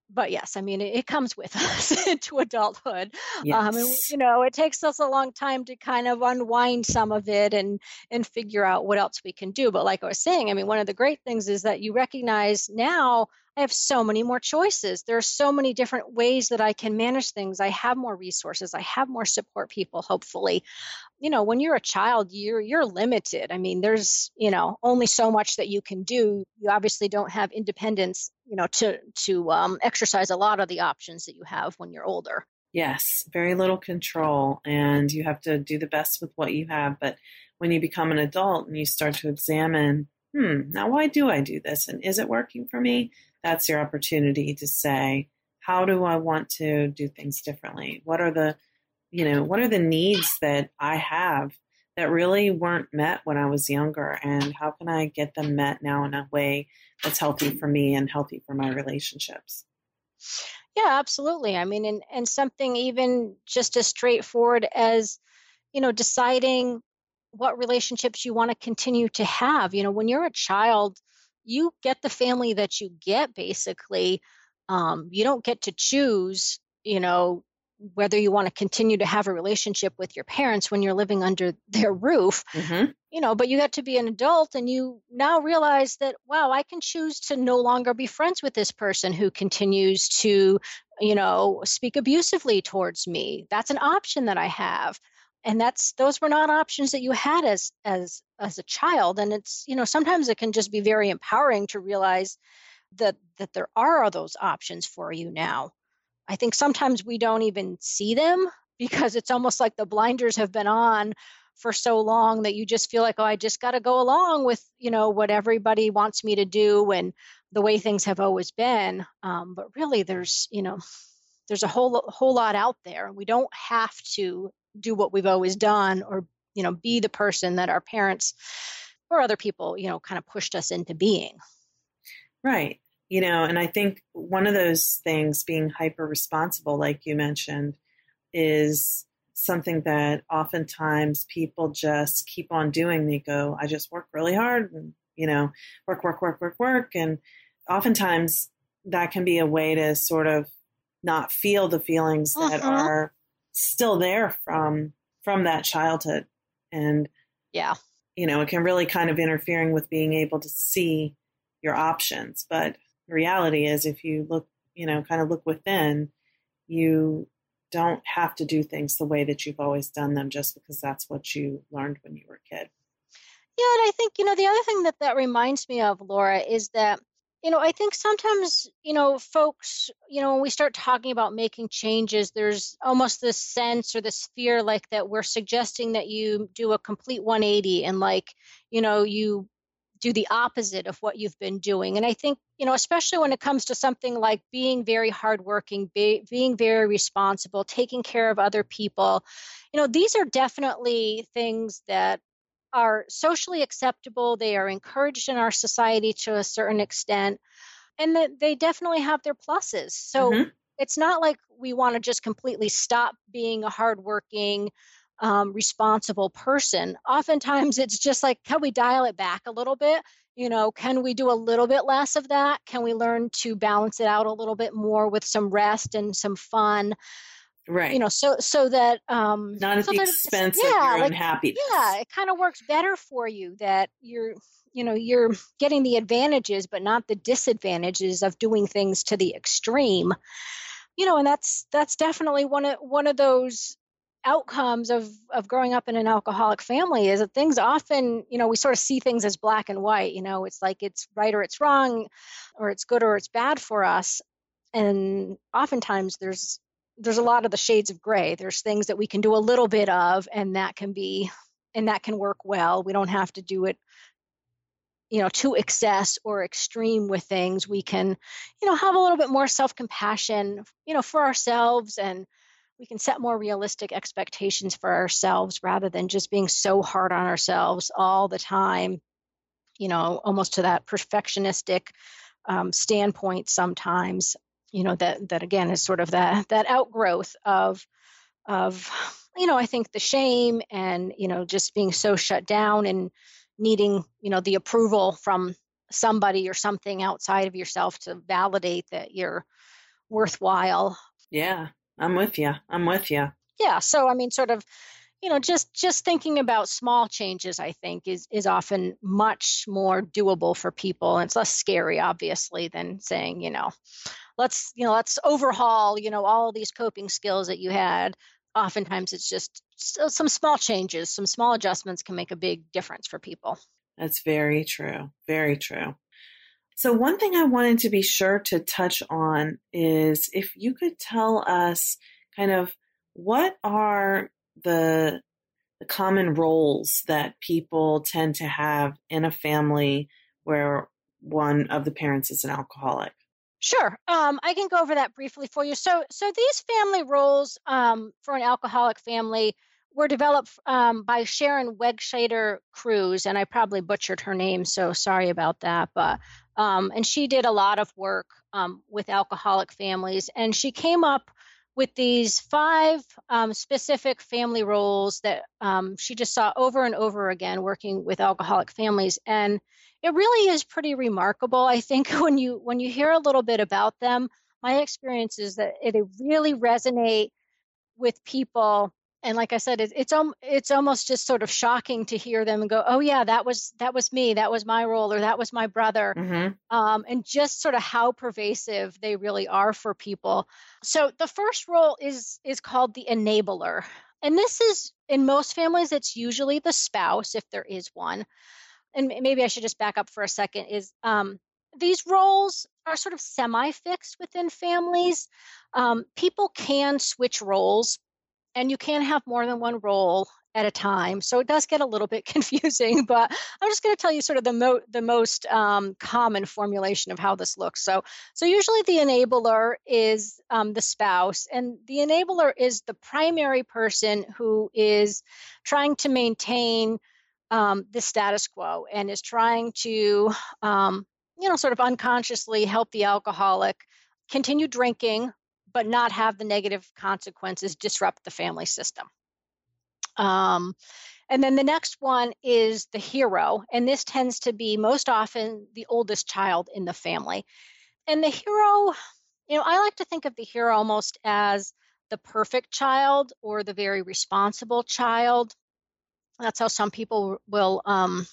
but yes, I mean, it, it comes with us into adulthood. Yes. Um, and, you know, it takes us a long time to kind of unwind some of it and and figure out what else we can do. But like I was saying, I mean, one of the great things is that you recognize now I have so many more choices. There are so many different ways that I can manage things. I have more resources. I have more support people, hopefully. You know, when you're a child, you're you're limited. I mean, there's, you know, only so much that you can do. You obviously don't have independence, you know, to to um, exercise a lot of the options that you have when you're older. Yes, very little control, and you have to do the best with what you have. But when you become an adult and you start to examine, hmm, now why do I do this? And is it working for me? That's your opportunity to say, how do I want to do things differently? What are the, you know, what are the needs that I have that really weren't met when I was younger? And how can I get them met now in a way that's healthy for me and healthy for my relationships? Yeah, absolutely. I mean, and, and something even just as straightforward as, you know, deciding what relationships you want to continue to have. You know, when you're a child, you get the family that you get basically um, you don't get to choose you know whether you want to continue to have a relationship with your parents when you're living under their roof mm-hmm. you know but you get to be an adult and you now realize that wow i can choose to no longer be friends with this person who continues to you know speak abusively towards me that's an option that i have and that's those were not options that you had as as as a child and it's you know sometimes it can just be very empowering to realize that that there are those options for you now. I think sometimes we don't even see them because it's almost like the blinders have been on for so long that you just feel like oh I just got to go along with you know what everybody wants me to do and the way things have always been. Um, but really there's you know there's a whole whole lot out there. And we don't have to do what we've always done or you know be the person that our parents or other people you know kind of pushed us into being right you know, and I think one of those things being hyper responsible, like you mentioned, is something that oftentimes people just keep on doing. They go, I just work really hard and, you know, work, work, work, work, work. And oftentimes that can be a way to sort of not feel the feelings that uh-huh. are still there from from that childhood. And yeah. you know it can really kind of interfering with being able to see your options. But the reality is if you look, you know, kind of look within, you don't have to do things the way that you've always done them just because that's what you learned when you were a kid. Yeah, and I think, you know, the other thing that that reminds me of, Laura, is that, you know, I think sometimes, you know, folks, you know, when we start talking about making changes, there's almost this sense or this fear like that we're suggesting that you do a complete 180 and like, you know, you do the opposite of what you've been doing. And I think, you know, especially when it comes to something like being very hardworking, be, being very responsible, taking care of other people, you know, these are definitely things that are socially acceptable. They are encouraged in our society to a certain extent, and that they definitely have their pluses. So mm-hmm. it's not like we want to just completely stop being a hardworking, um, responsible person. Oftentimes, it's just like, can we dial it back a little bit? You know, can we do a little bit less of that? Can we learn to balance it out a little bit more with some rest and some fun? Right. You know, so so that um not at so the expense yeah, of your like, own happiness. Yeah, it kind of works better for you that you're you know you're getting the advantages but not the disadvantages of doing things to the extreme you know and that's that's definitely one of one of those outcomes of of growing up in an alcoholic family is that things often you know we sort of see things as black and white you know it's like it's right or it's wrong or it's good or it's bad for us and oftentimes there's there's a lot of the shades of gray. There's things that we can do a little bit of and that can be and that can work well. We don't have to do it you know to excess or extreme with things. We can you know have a little bit more self-compassion you know for ourselves and we can set more realistic expectations for ourselves rather than just being so hard on ourselves all the time you know almost to that perfectionistic um, standpoint sometimes you know that that again is sort of that that outgrowth of of you know i think the shame and you know just being so shut down and needing you know the approval from somebody or something outside of yourself to validate that you're worthwhile yeah I'm with you. I'm with you. Yeah. So I mean, sort of, you know, just just thinking about small changes, I think, is is often much more doable for people, and it's less scary, obviously, than saying, you know, let's you know let's overhaul, you know, all these coping skills that you had. Oftentimes, it's just some small changes, some small adjustments can make a big difference for people. That's very true. Very true. So, one thing I wanted to be sure to touch on is if you could tell us kind of what are the, the common roles that people tend to have in a family where one of the parents is an alcoholic. Sure, um, I can go over that briefly for you. So, so these family roles um, for an alcoholic family were developed um, by Sharon Wegscheider Cruse, and I probably butchered her name, so sorry about that. But um, and she did a lot of work um, with alcoholic families, and she came up with these five um, specific family roles that um, she just saw over and over again working with alcoholic families, and it really is pretty remarkable. I think when you when you hear a little bit about them, my experience is that it really resonate with people and like I said, it, it's um, it's almost just sort of shocking to hear them and go, "Oh yeah, that was that was me, that was my role, or that was my brother," mm-hmm. um, and just sort of how pervasive they really are for people. So the first role is is called the enabler, and this is in most families it's usually the spouse if there is one. And maybe I should just back up for a second. Is um, these roles are sort of semi fixed within families. Um, people can switch roles and you can have more than one role at a time. So it does get a little bit confusing, but I'm just going to tell you sort of the mo- the most um, common formulation of how this looks. So so usually the enabler is um, the spouse, and the enabler is the primary person who is trying to maintain um, the status quo and is trying to um, you know sort of unconsciously help the alcoholic continue drinking but not have the negative consequences disrupt the family system. Um, and then the next one is the hero, and this tends to be most often the oldest child in the family. And the hero, you know, I like to think of the hero almost as the perfect child or the very responsible child. That's how some people will um,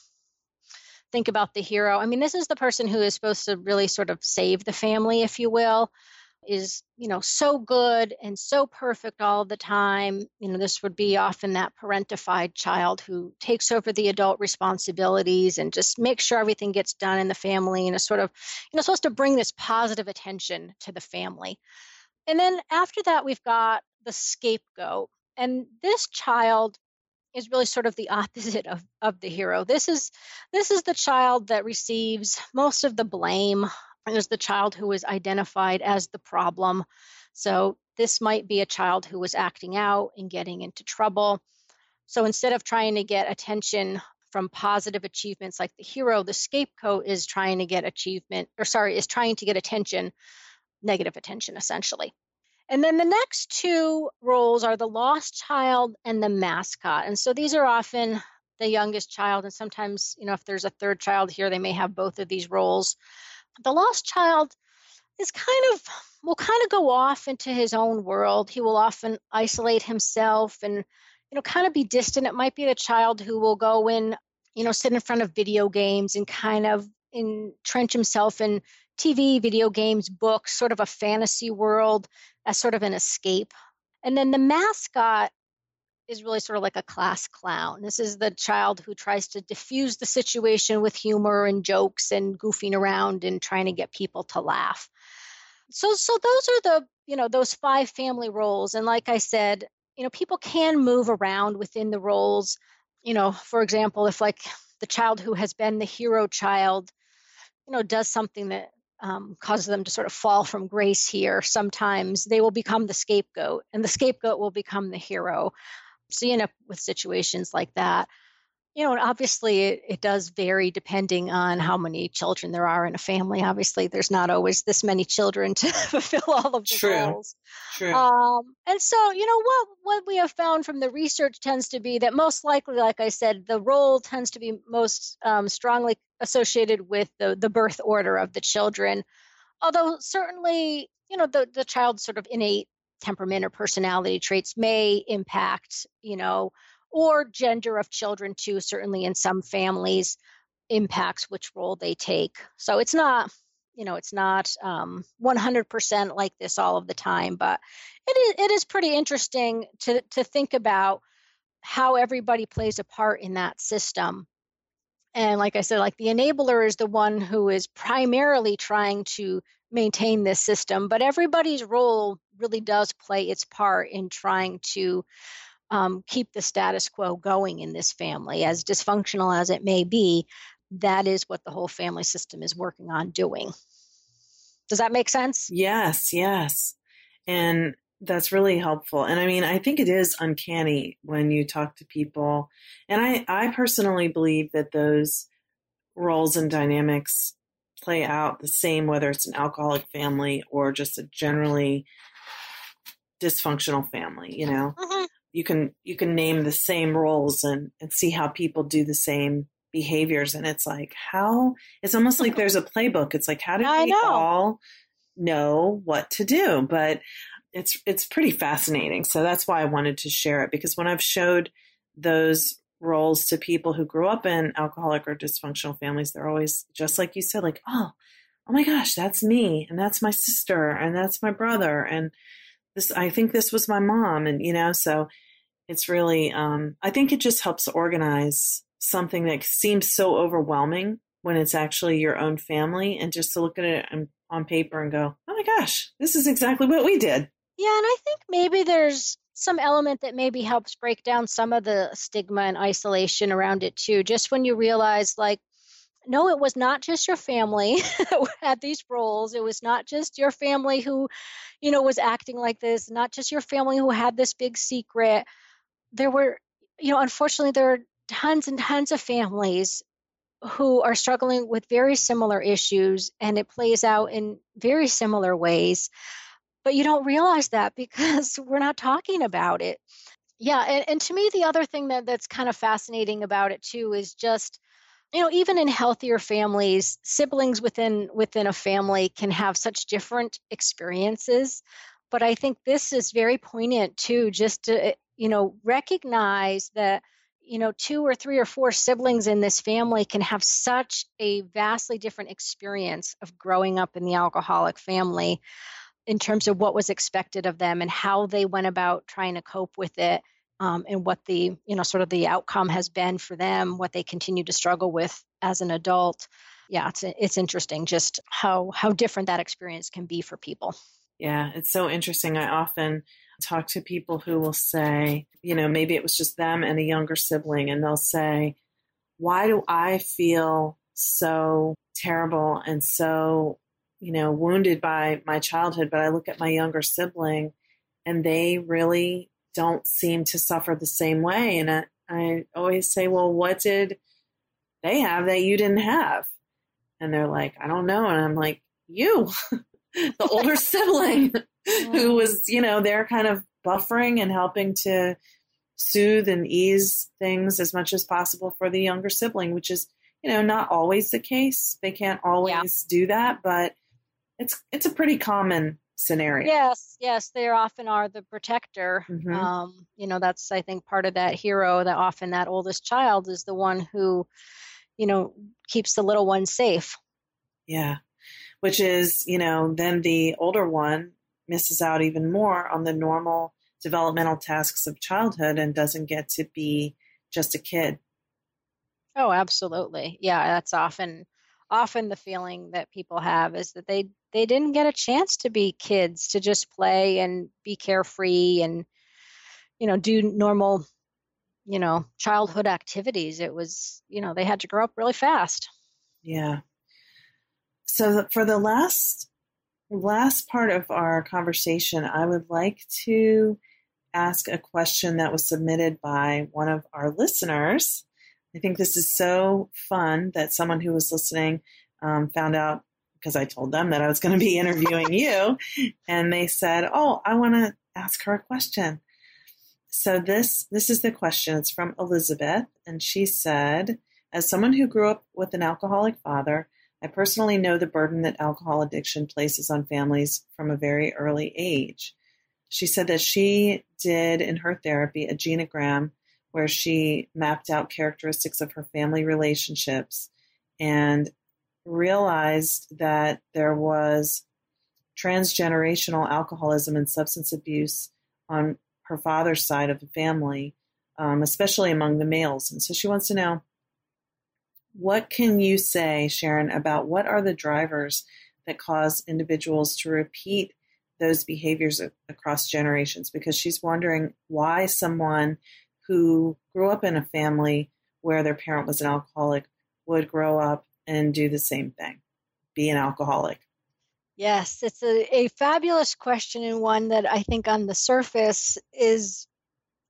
think about the hero. I mean, this is the person who is supposed to really sort of save the family, if you will is you know so good and so perfect all the time you know this would be often that parentified child who takes over the adult responsibilities and just makes sure everything gets done in the family and is sort of you know supposed to bring this positive attention to the family. And then after that we've got the scapegoat. And this child is really sort of the opposite of, of the hero. This is this is the child that receives most of the blame is the child who is identified as the problem. So this might be a child who was acting out and getting into trouble. So instead of trying to get attention from positive achievements like the hero, the scapegoat is trying to get achievement, or sorry, is trying to get attention, negative attention essentially. And then the next two roles are the lost child and the mascot. And so these are often the youngest child, and sometimes, you know, if there's a third child here, they may have both of these roles the lost child is kind of will kind of go off into his own world. He will often isolate himself and you know kind of be distant. It might be the child who will go in, you know, sit in front of video games and kind of entrench himself in TV, video games, books, sort of a fantasy world as sort of an escape. And then the mascot is really sort of like a class clown. This is the child who tries to diffuse the situation with humor and jokes and goofing around and trying to get people to laugh. So so those are the, you know, those five family roles and like I said, you know, people can move around within the roles. You know, for example, if like the child who has been the hero child, you know, does something that um, causes them to sort of fall from grace here. Sometimes they will become the scapegoat, and the scapegoat will become the hero. So you end up with situations like that. You know, and obviously it, it does vary depending on how many children there are in a family. Obviously, there's not always this many children to fulfill all of the True. roles. True. Um, and so, you know, what what we have found from the research tends to be that most likely, like I said, the role tends to be most um, strongly associated with the the birth order of the children. Although certainly, you know, the the child's sort of innate temperament or personality traits may impact, you know, or gender of children too, certainly in some families impacts which role they take. So it's not, you know, it's not um, 100% like this all of the time, but it is, it is pretty interesting to, to think about how everybody plays a part in that system. And like I said, like the enabler is the one who is primarily trying to maintain this system, but everybody's role really does play its part in trying to um, keep the status quo going in this family. As dysfunctional as it may be, that is what the whole family system is working on doing. Does that make sense? Yes, yes. And that's really helpful. And I mean, I think it is uncanny when you talk to people. And I, I personally believe that those roles and dynamics play out the same whether it's an alcoholic family or just a generally dysfunctional family you know? Mm-hmm. you can you can name the same roles and and see how people do the same behaviors and it's like how it's almost like there's a playbook. It's like how do we all know what to do? But it's it's pretty fascinating. So that's why I wanted to share it because when I've showed those roles to people who grew up in alcoholic or dysfunctional families, they're always just like you said, like, oh, oh my gosh, that's me, and that's my sister, and that's my brother, and this. I think this was my mom, and you know, so it's really. Um, I think it just helps organize something that seems so overwhelming when it's actually your own family, and just to look at it on paper and go, oh my gosh, this is exactly what we did. Yeah, and I think maybe there's some element that maybe helps break down some of the stigma and isolation around it too. Just when you realize, like, no, it was not just your family that had these roles. It was not just your family who, you know, was acting like this, not just your family who had this big secret. There were, you know, unfortunately, there are tons and tons of families who are struggling with very similar issues and it plays out in very similar ways. But you don't realize that because we're not talking about it. Yeah, and, and to me, the other thing that, that's kind of fascinating about it too is just you know even in healthier families siblings within within a family can have such different experiences. But i think this is very poignant too just to eh, you know recognize that you know two or three or four siblings in this family can have such a vastly different experience of growing up in the alcoholic family in terms of what was expected of them and how they went about trying to cope with it um, and what the you know sort of the outcome has been for them what they continue to struggle with as an adult. Yeah it's it's interesting just how how different that experience can be for people. Yeah it's so interesting. I often talk to people who will say you know maybe it was just them and a younger sibling and they'll say why do i feel so terrible and so you know, wounded by my childhood, but I look at my younger sibling and they really don't seem to suffer the same way. And I, I always say, well, what did they have that you didn't have? And they're like, I don't know. And I'm like, you, the older sibling who was, you know, they're kind of buffering and helping to soothe and ease things as much as possible for the younger sibling, which is, you know, not always the case. They can't always yeah. do that, but it's it's a pretty common scenario. Yes, yes, they often are the protector. Mm-hmm. Um, you know, that's I think part of that hero that often that oldest child is the one who, you know, keeps the little one safe. Yeah. Which is, you know, then the older one misses out even more on the normal developmental tasks of childhood and doesn't get to be just a kid. Oh, absolutely. Yeah, that's often often the feeling that people have is that they they didn't get a chance to be kids to just play and be carefree and you know do normal you know childhood activities. It was you know they had to grow up really fast. Yeah. So for the last last part of our conversation i would like to ask a question that was submitted by one of our listeners. I think this is so fun that someone who was listening um, found out because I told them that I was going to be interviewing you, and they said, "Oh, I want to ask her a question." So this this is the question. It's from Elizabeth, and she said, "As someone who grew up with an alcoholic father, I personally know the burden that alcohol addiction places on families from a very early age." She said that she did in her therapy a genogram where she mapped out characteristics of her family relationships and realized that there was transgenerational alcoholism and substance abuse on her father's side of the family, um, especially among the males. And so she wants to know what can you say, Sharon, about what are the drivers that cause individuals to repeat those behaviors across generations? Because she's wondering why someone who grew up in a family where their parent was an alcoholic would grow up and do the same thing, be an alcoholic? Yes, it's a, a fabulous question and one that I think on the surface is,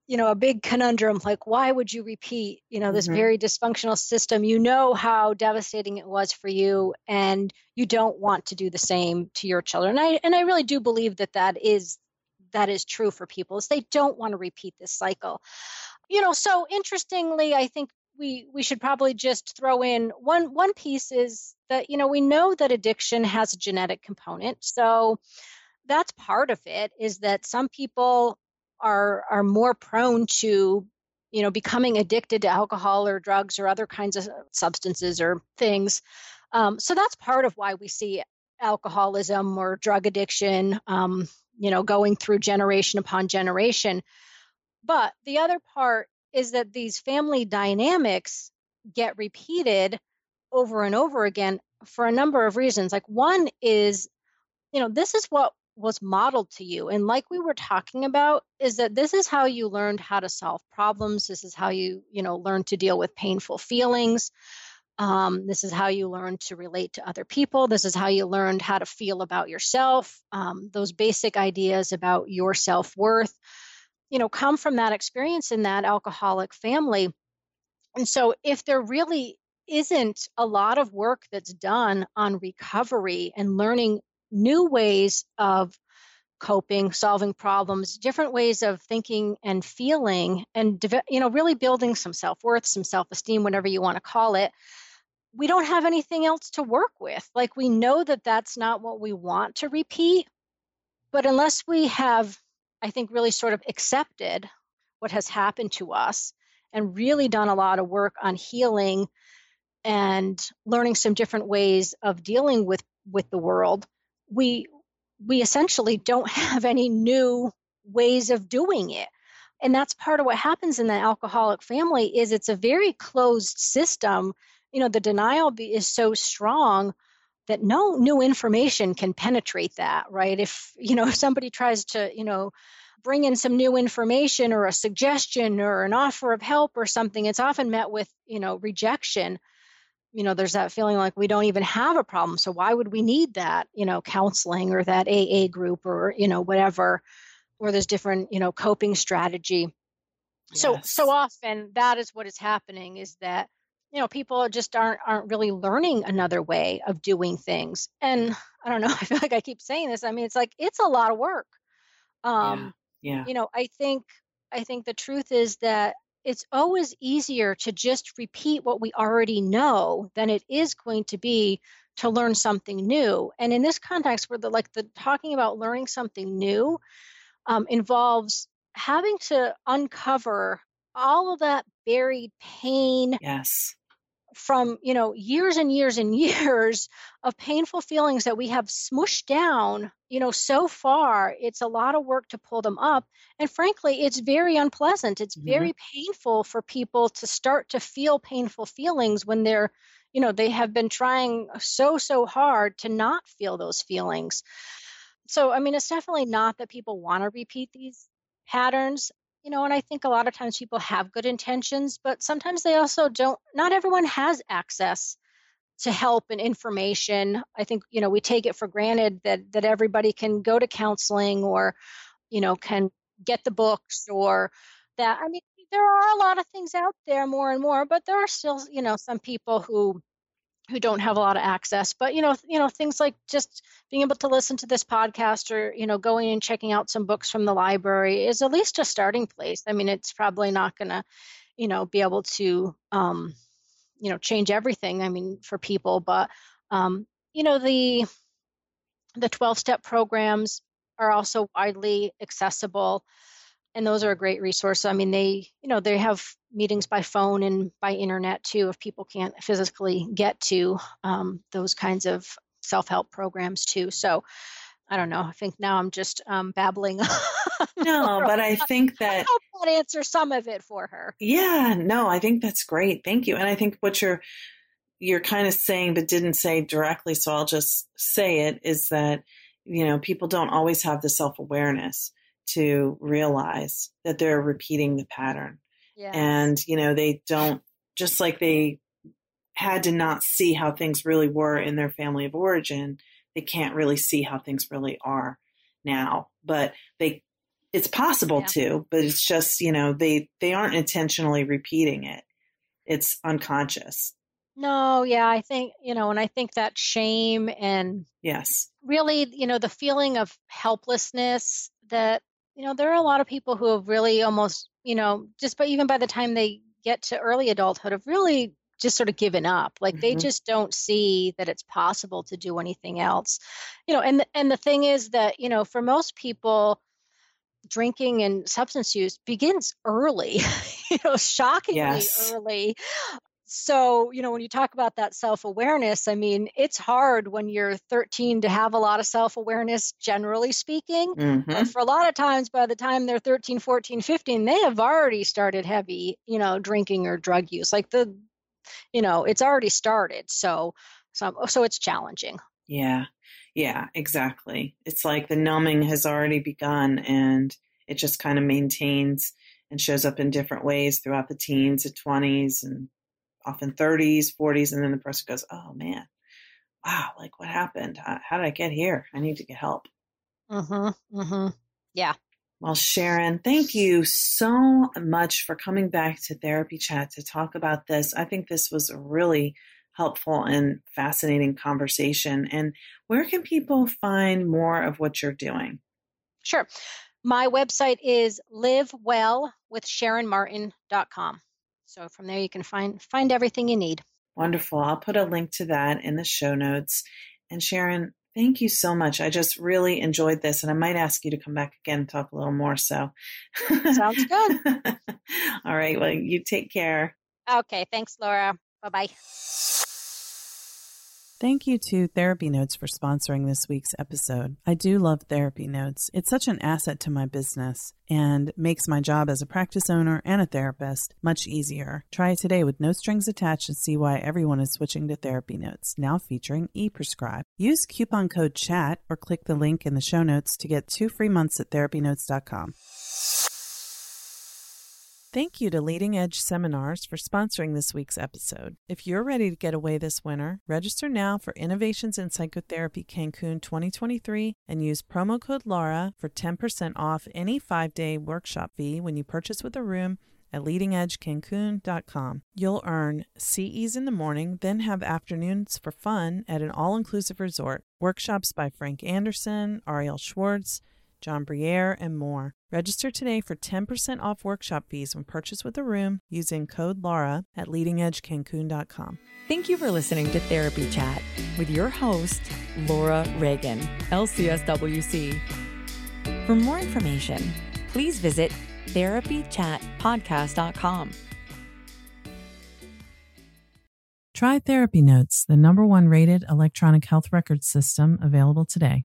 you know, a big conundrum. Like, why would you repeat, you know, this mm-hmm. very dysfunctional system? You know how devastating it was for you, and you don't want to do the same to your children. And I and I really do believe that that is that is true for people is they don't want to repeat this cycle you know so interestingly i think we we should probably just throw in one one piece is that you know we know that addiction has a genetic component. So that's part of it is that some people are are more prone to you know becoming addicted to alcohol or drugs or other kinds of substances or things. Um, so that's part of why we see alcoholism or drug addiction um, you know going through generation upon generation. But the other part is that these family dynamics get repeated over and over again for a number of reasons. Like one is you know this is what was modeled to you and like we were talking about is that this is how you learned how to solve problems. This is how you you know learn to deal with painful feelings. Um, this is how you learn to relate to other people. This is how you learned how to feel about yourself. Um, those basic ideas about your self-worth you know come from that experience in that alcoholic family. And so if there really isn't a lot of work that's done on recovery and learning new ways of coping solving problems different ways of thinking and feeling and you know really building some self-worth some self-esteem whatever you want to call it we don't have anything else to work with. Like we know that that's not what we want to repeat but unless we have i think really sort of accepted what has happened to us and really done a lot of work on healing and learning some different ways of dealing with with the world. We we essentially don't have any new ways of doing it. And that's part of what happens in the alcoholic family is it's a very closed system. You know the denial is so strong that no new information can penetrate that right? If you know if somebody tries to you know bring in some new information or a suggestion or an offer of help or something it's often met with you know rejection. You know there's that feeling like we don't even have a problem so why would we need that you know counseling or that aa group or you know whatever or there's different you know coping strategy. Yes. so so often that is what is happening is that you know people just aren't aren't really learning another way of doing things and i don't know i feel like i keep saying this i mean it's like it's a lot of work um yeah, yeah. you know i think i think the truth is that it's always easier to just repeat what we already know than it is going to be to learn something new. And in this context, where the like the talking about learning something new um, involves having to uncover all of that buried pain, yes, from you know years and years and years of painful feelings that we have smushed down you know so far. It's a lot of work to pull them up. And frankly it's very unpleasant. It's mm-hmm. very painful for people to start to feel painful feelings when they're you know they have been trying so so hard to not feel those feelings. So i mean it's definitely not that people want to repeat these patterns you know, and I think a lot of times people have good intentions, but sometimes they also don't, not everyone has access to help and information. I think, you know, we take it for granted that that everybody can go to counseling or, you know, can get the books or that. I mean, there are a lot of things out there more and more, but there are still, you know, some people who who don't have a lot of access but you know you know things like just being able to listen to this podcast or you know going and checking out some books from the library is at least a starting place. I mean it's probably not going to you know be able to um you know change everything i mean for people but um you know the the 12 step programs are also widely accessible and those are a great resource. I mean, they, you know, they have meetings by phone and by internet too, if people can't physically get to um, those kinds of self-help programs too. So, I don't know. I think now I'm just um, babbling. no, but I think that I hope that answers some of it for her. Yeah, no, I think that's great. Thank you. And I think what you're you're kind of saying, but didn't say directly, so I'll just say it is that you know people don't always have the self awareness to realize that they're repeating the pattern. Yes. And, you know, they don't, just like they had to not see how things really were in their family of origin, they can't really see how things really are now. But they, it's possible yeah. to, but it's just, you know, they, they aren't intentionally repeating it. It's unconscious. No, yeah, I think, you know, and I think that shame and yes, really, you know, the feeling of helplessness that you know, there are a lot of people who have really almost, you know, just by even by the time they get to early adulthood, have really just sort of given up like they Mhm. just don't see that it's possible to do anything else you know and and the thing is that you know for most people drinking and substance use begins early you know shockingly Yes. early so you know when you talk about that self-awareness i mean it's hard when you're 13 to have a lot of self-awareness generally speaking Mhm. but for a lot of times by the time they're 13 14 15 they have already started heavy you know drinking or drug use like the you know it's already started so so so it's challenging Yeah. Yeah, exactly. It's like the numbing has already begun and it just kind of maintains and shows up in different ways throughout the teens and 20s and often 30s, 40s. And then the person goes, oh man, wow, like what happened? How, how did I get here? I need to get help. mm-hmm mm-hmm yeah Well, Sharon, thank you so much for coming back to Therapy Chat to talk about this. I think this was a really helpful and fascinating conversation. And where can people find more of what you're doing? sure my website is livewellwithsharonmartin.com so from there you can find find everything you need Wonderful. I'll put a link to that in the show notes. And Sharon, thank you so much. I just really enjoyed this, and I might ask you to come back again and talk a little more. So, Sounds good. All right. Well, you take care. okay thanks laura bye-bye Thank you to Therapy Notes for sponsoring this week's episode. I do love Therapy Notes. It's such an asset to my business and makes my job as a practice owner and a therapist much easier. Try it today with no strings attached and see why everyone is switching to Therapy Notes, now featuring ePrescribe. Use coupon code CHAT or click the link in the show notes to get two free months at therapynotes.com. Thank you to Leading Edge Seminars for sponsoring this week's episode. If you're ready to get away this winter, register now for Innovations in Psychotherapy Cancun 2023 and use promo code LAURA for 10% off any five day workshop fee when you purchase with a room at leadingedgecancun.com. You'll earn CEs in the morning, then have afternoons for fun at an all inclusive resort. Workshops by Frank Anderson, Arielle Schwartz, John Briere, and more. Register today for 10% off workshop fees when purchased with a room using code LAURA at leadingedgecancun.com. Thank you for listening to Therapy Chat with your host, Laura Reagan, LCSWC. For more information, please visit therapychatpodcast.com. Try Therapy Notes, the number one rated electronic health record system available today.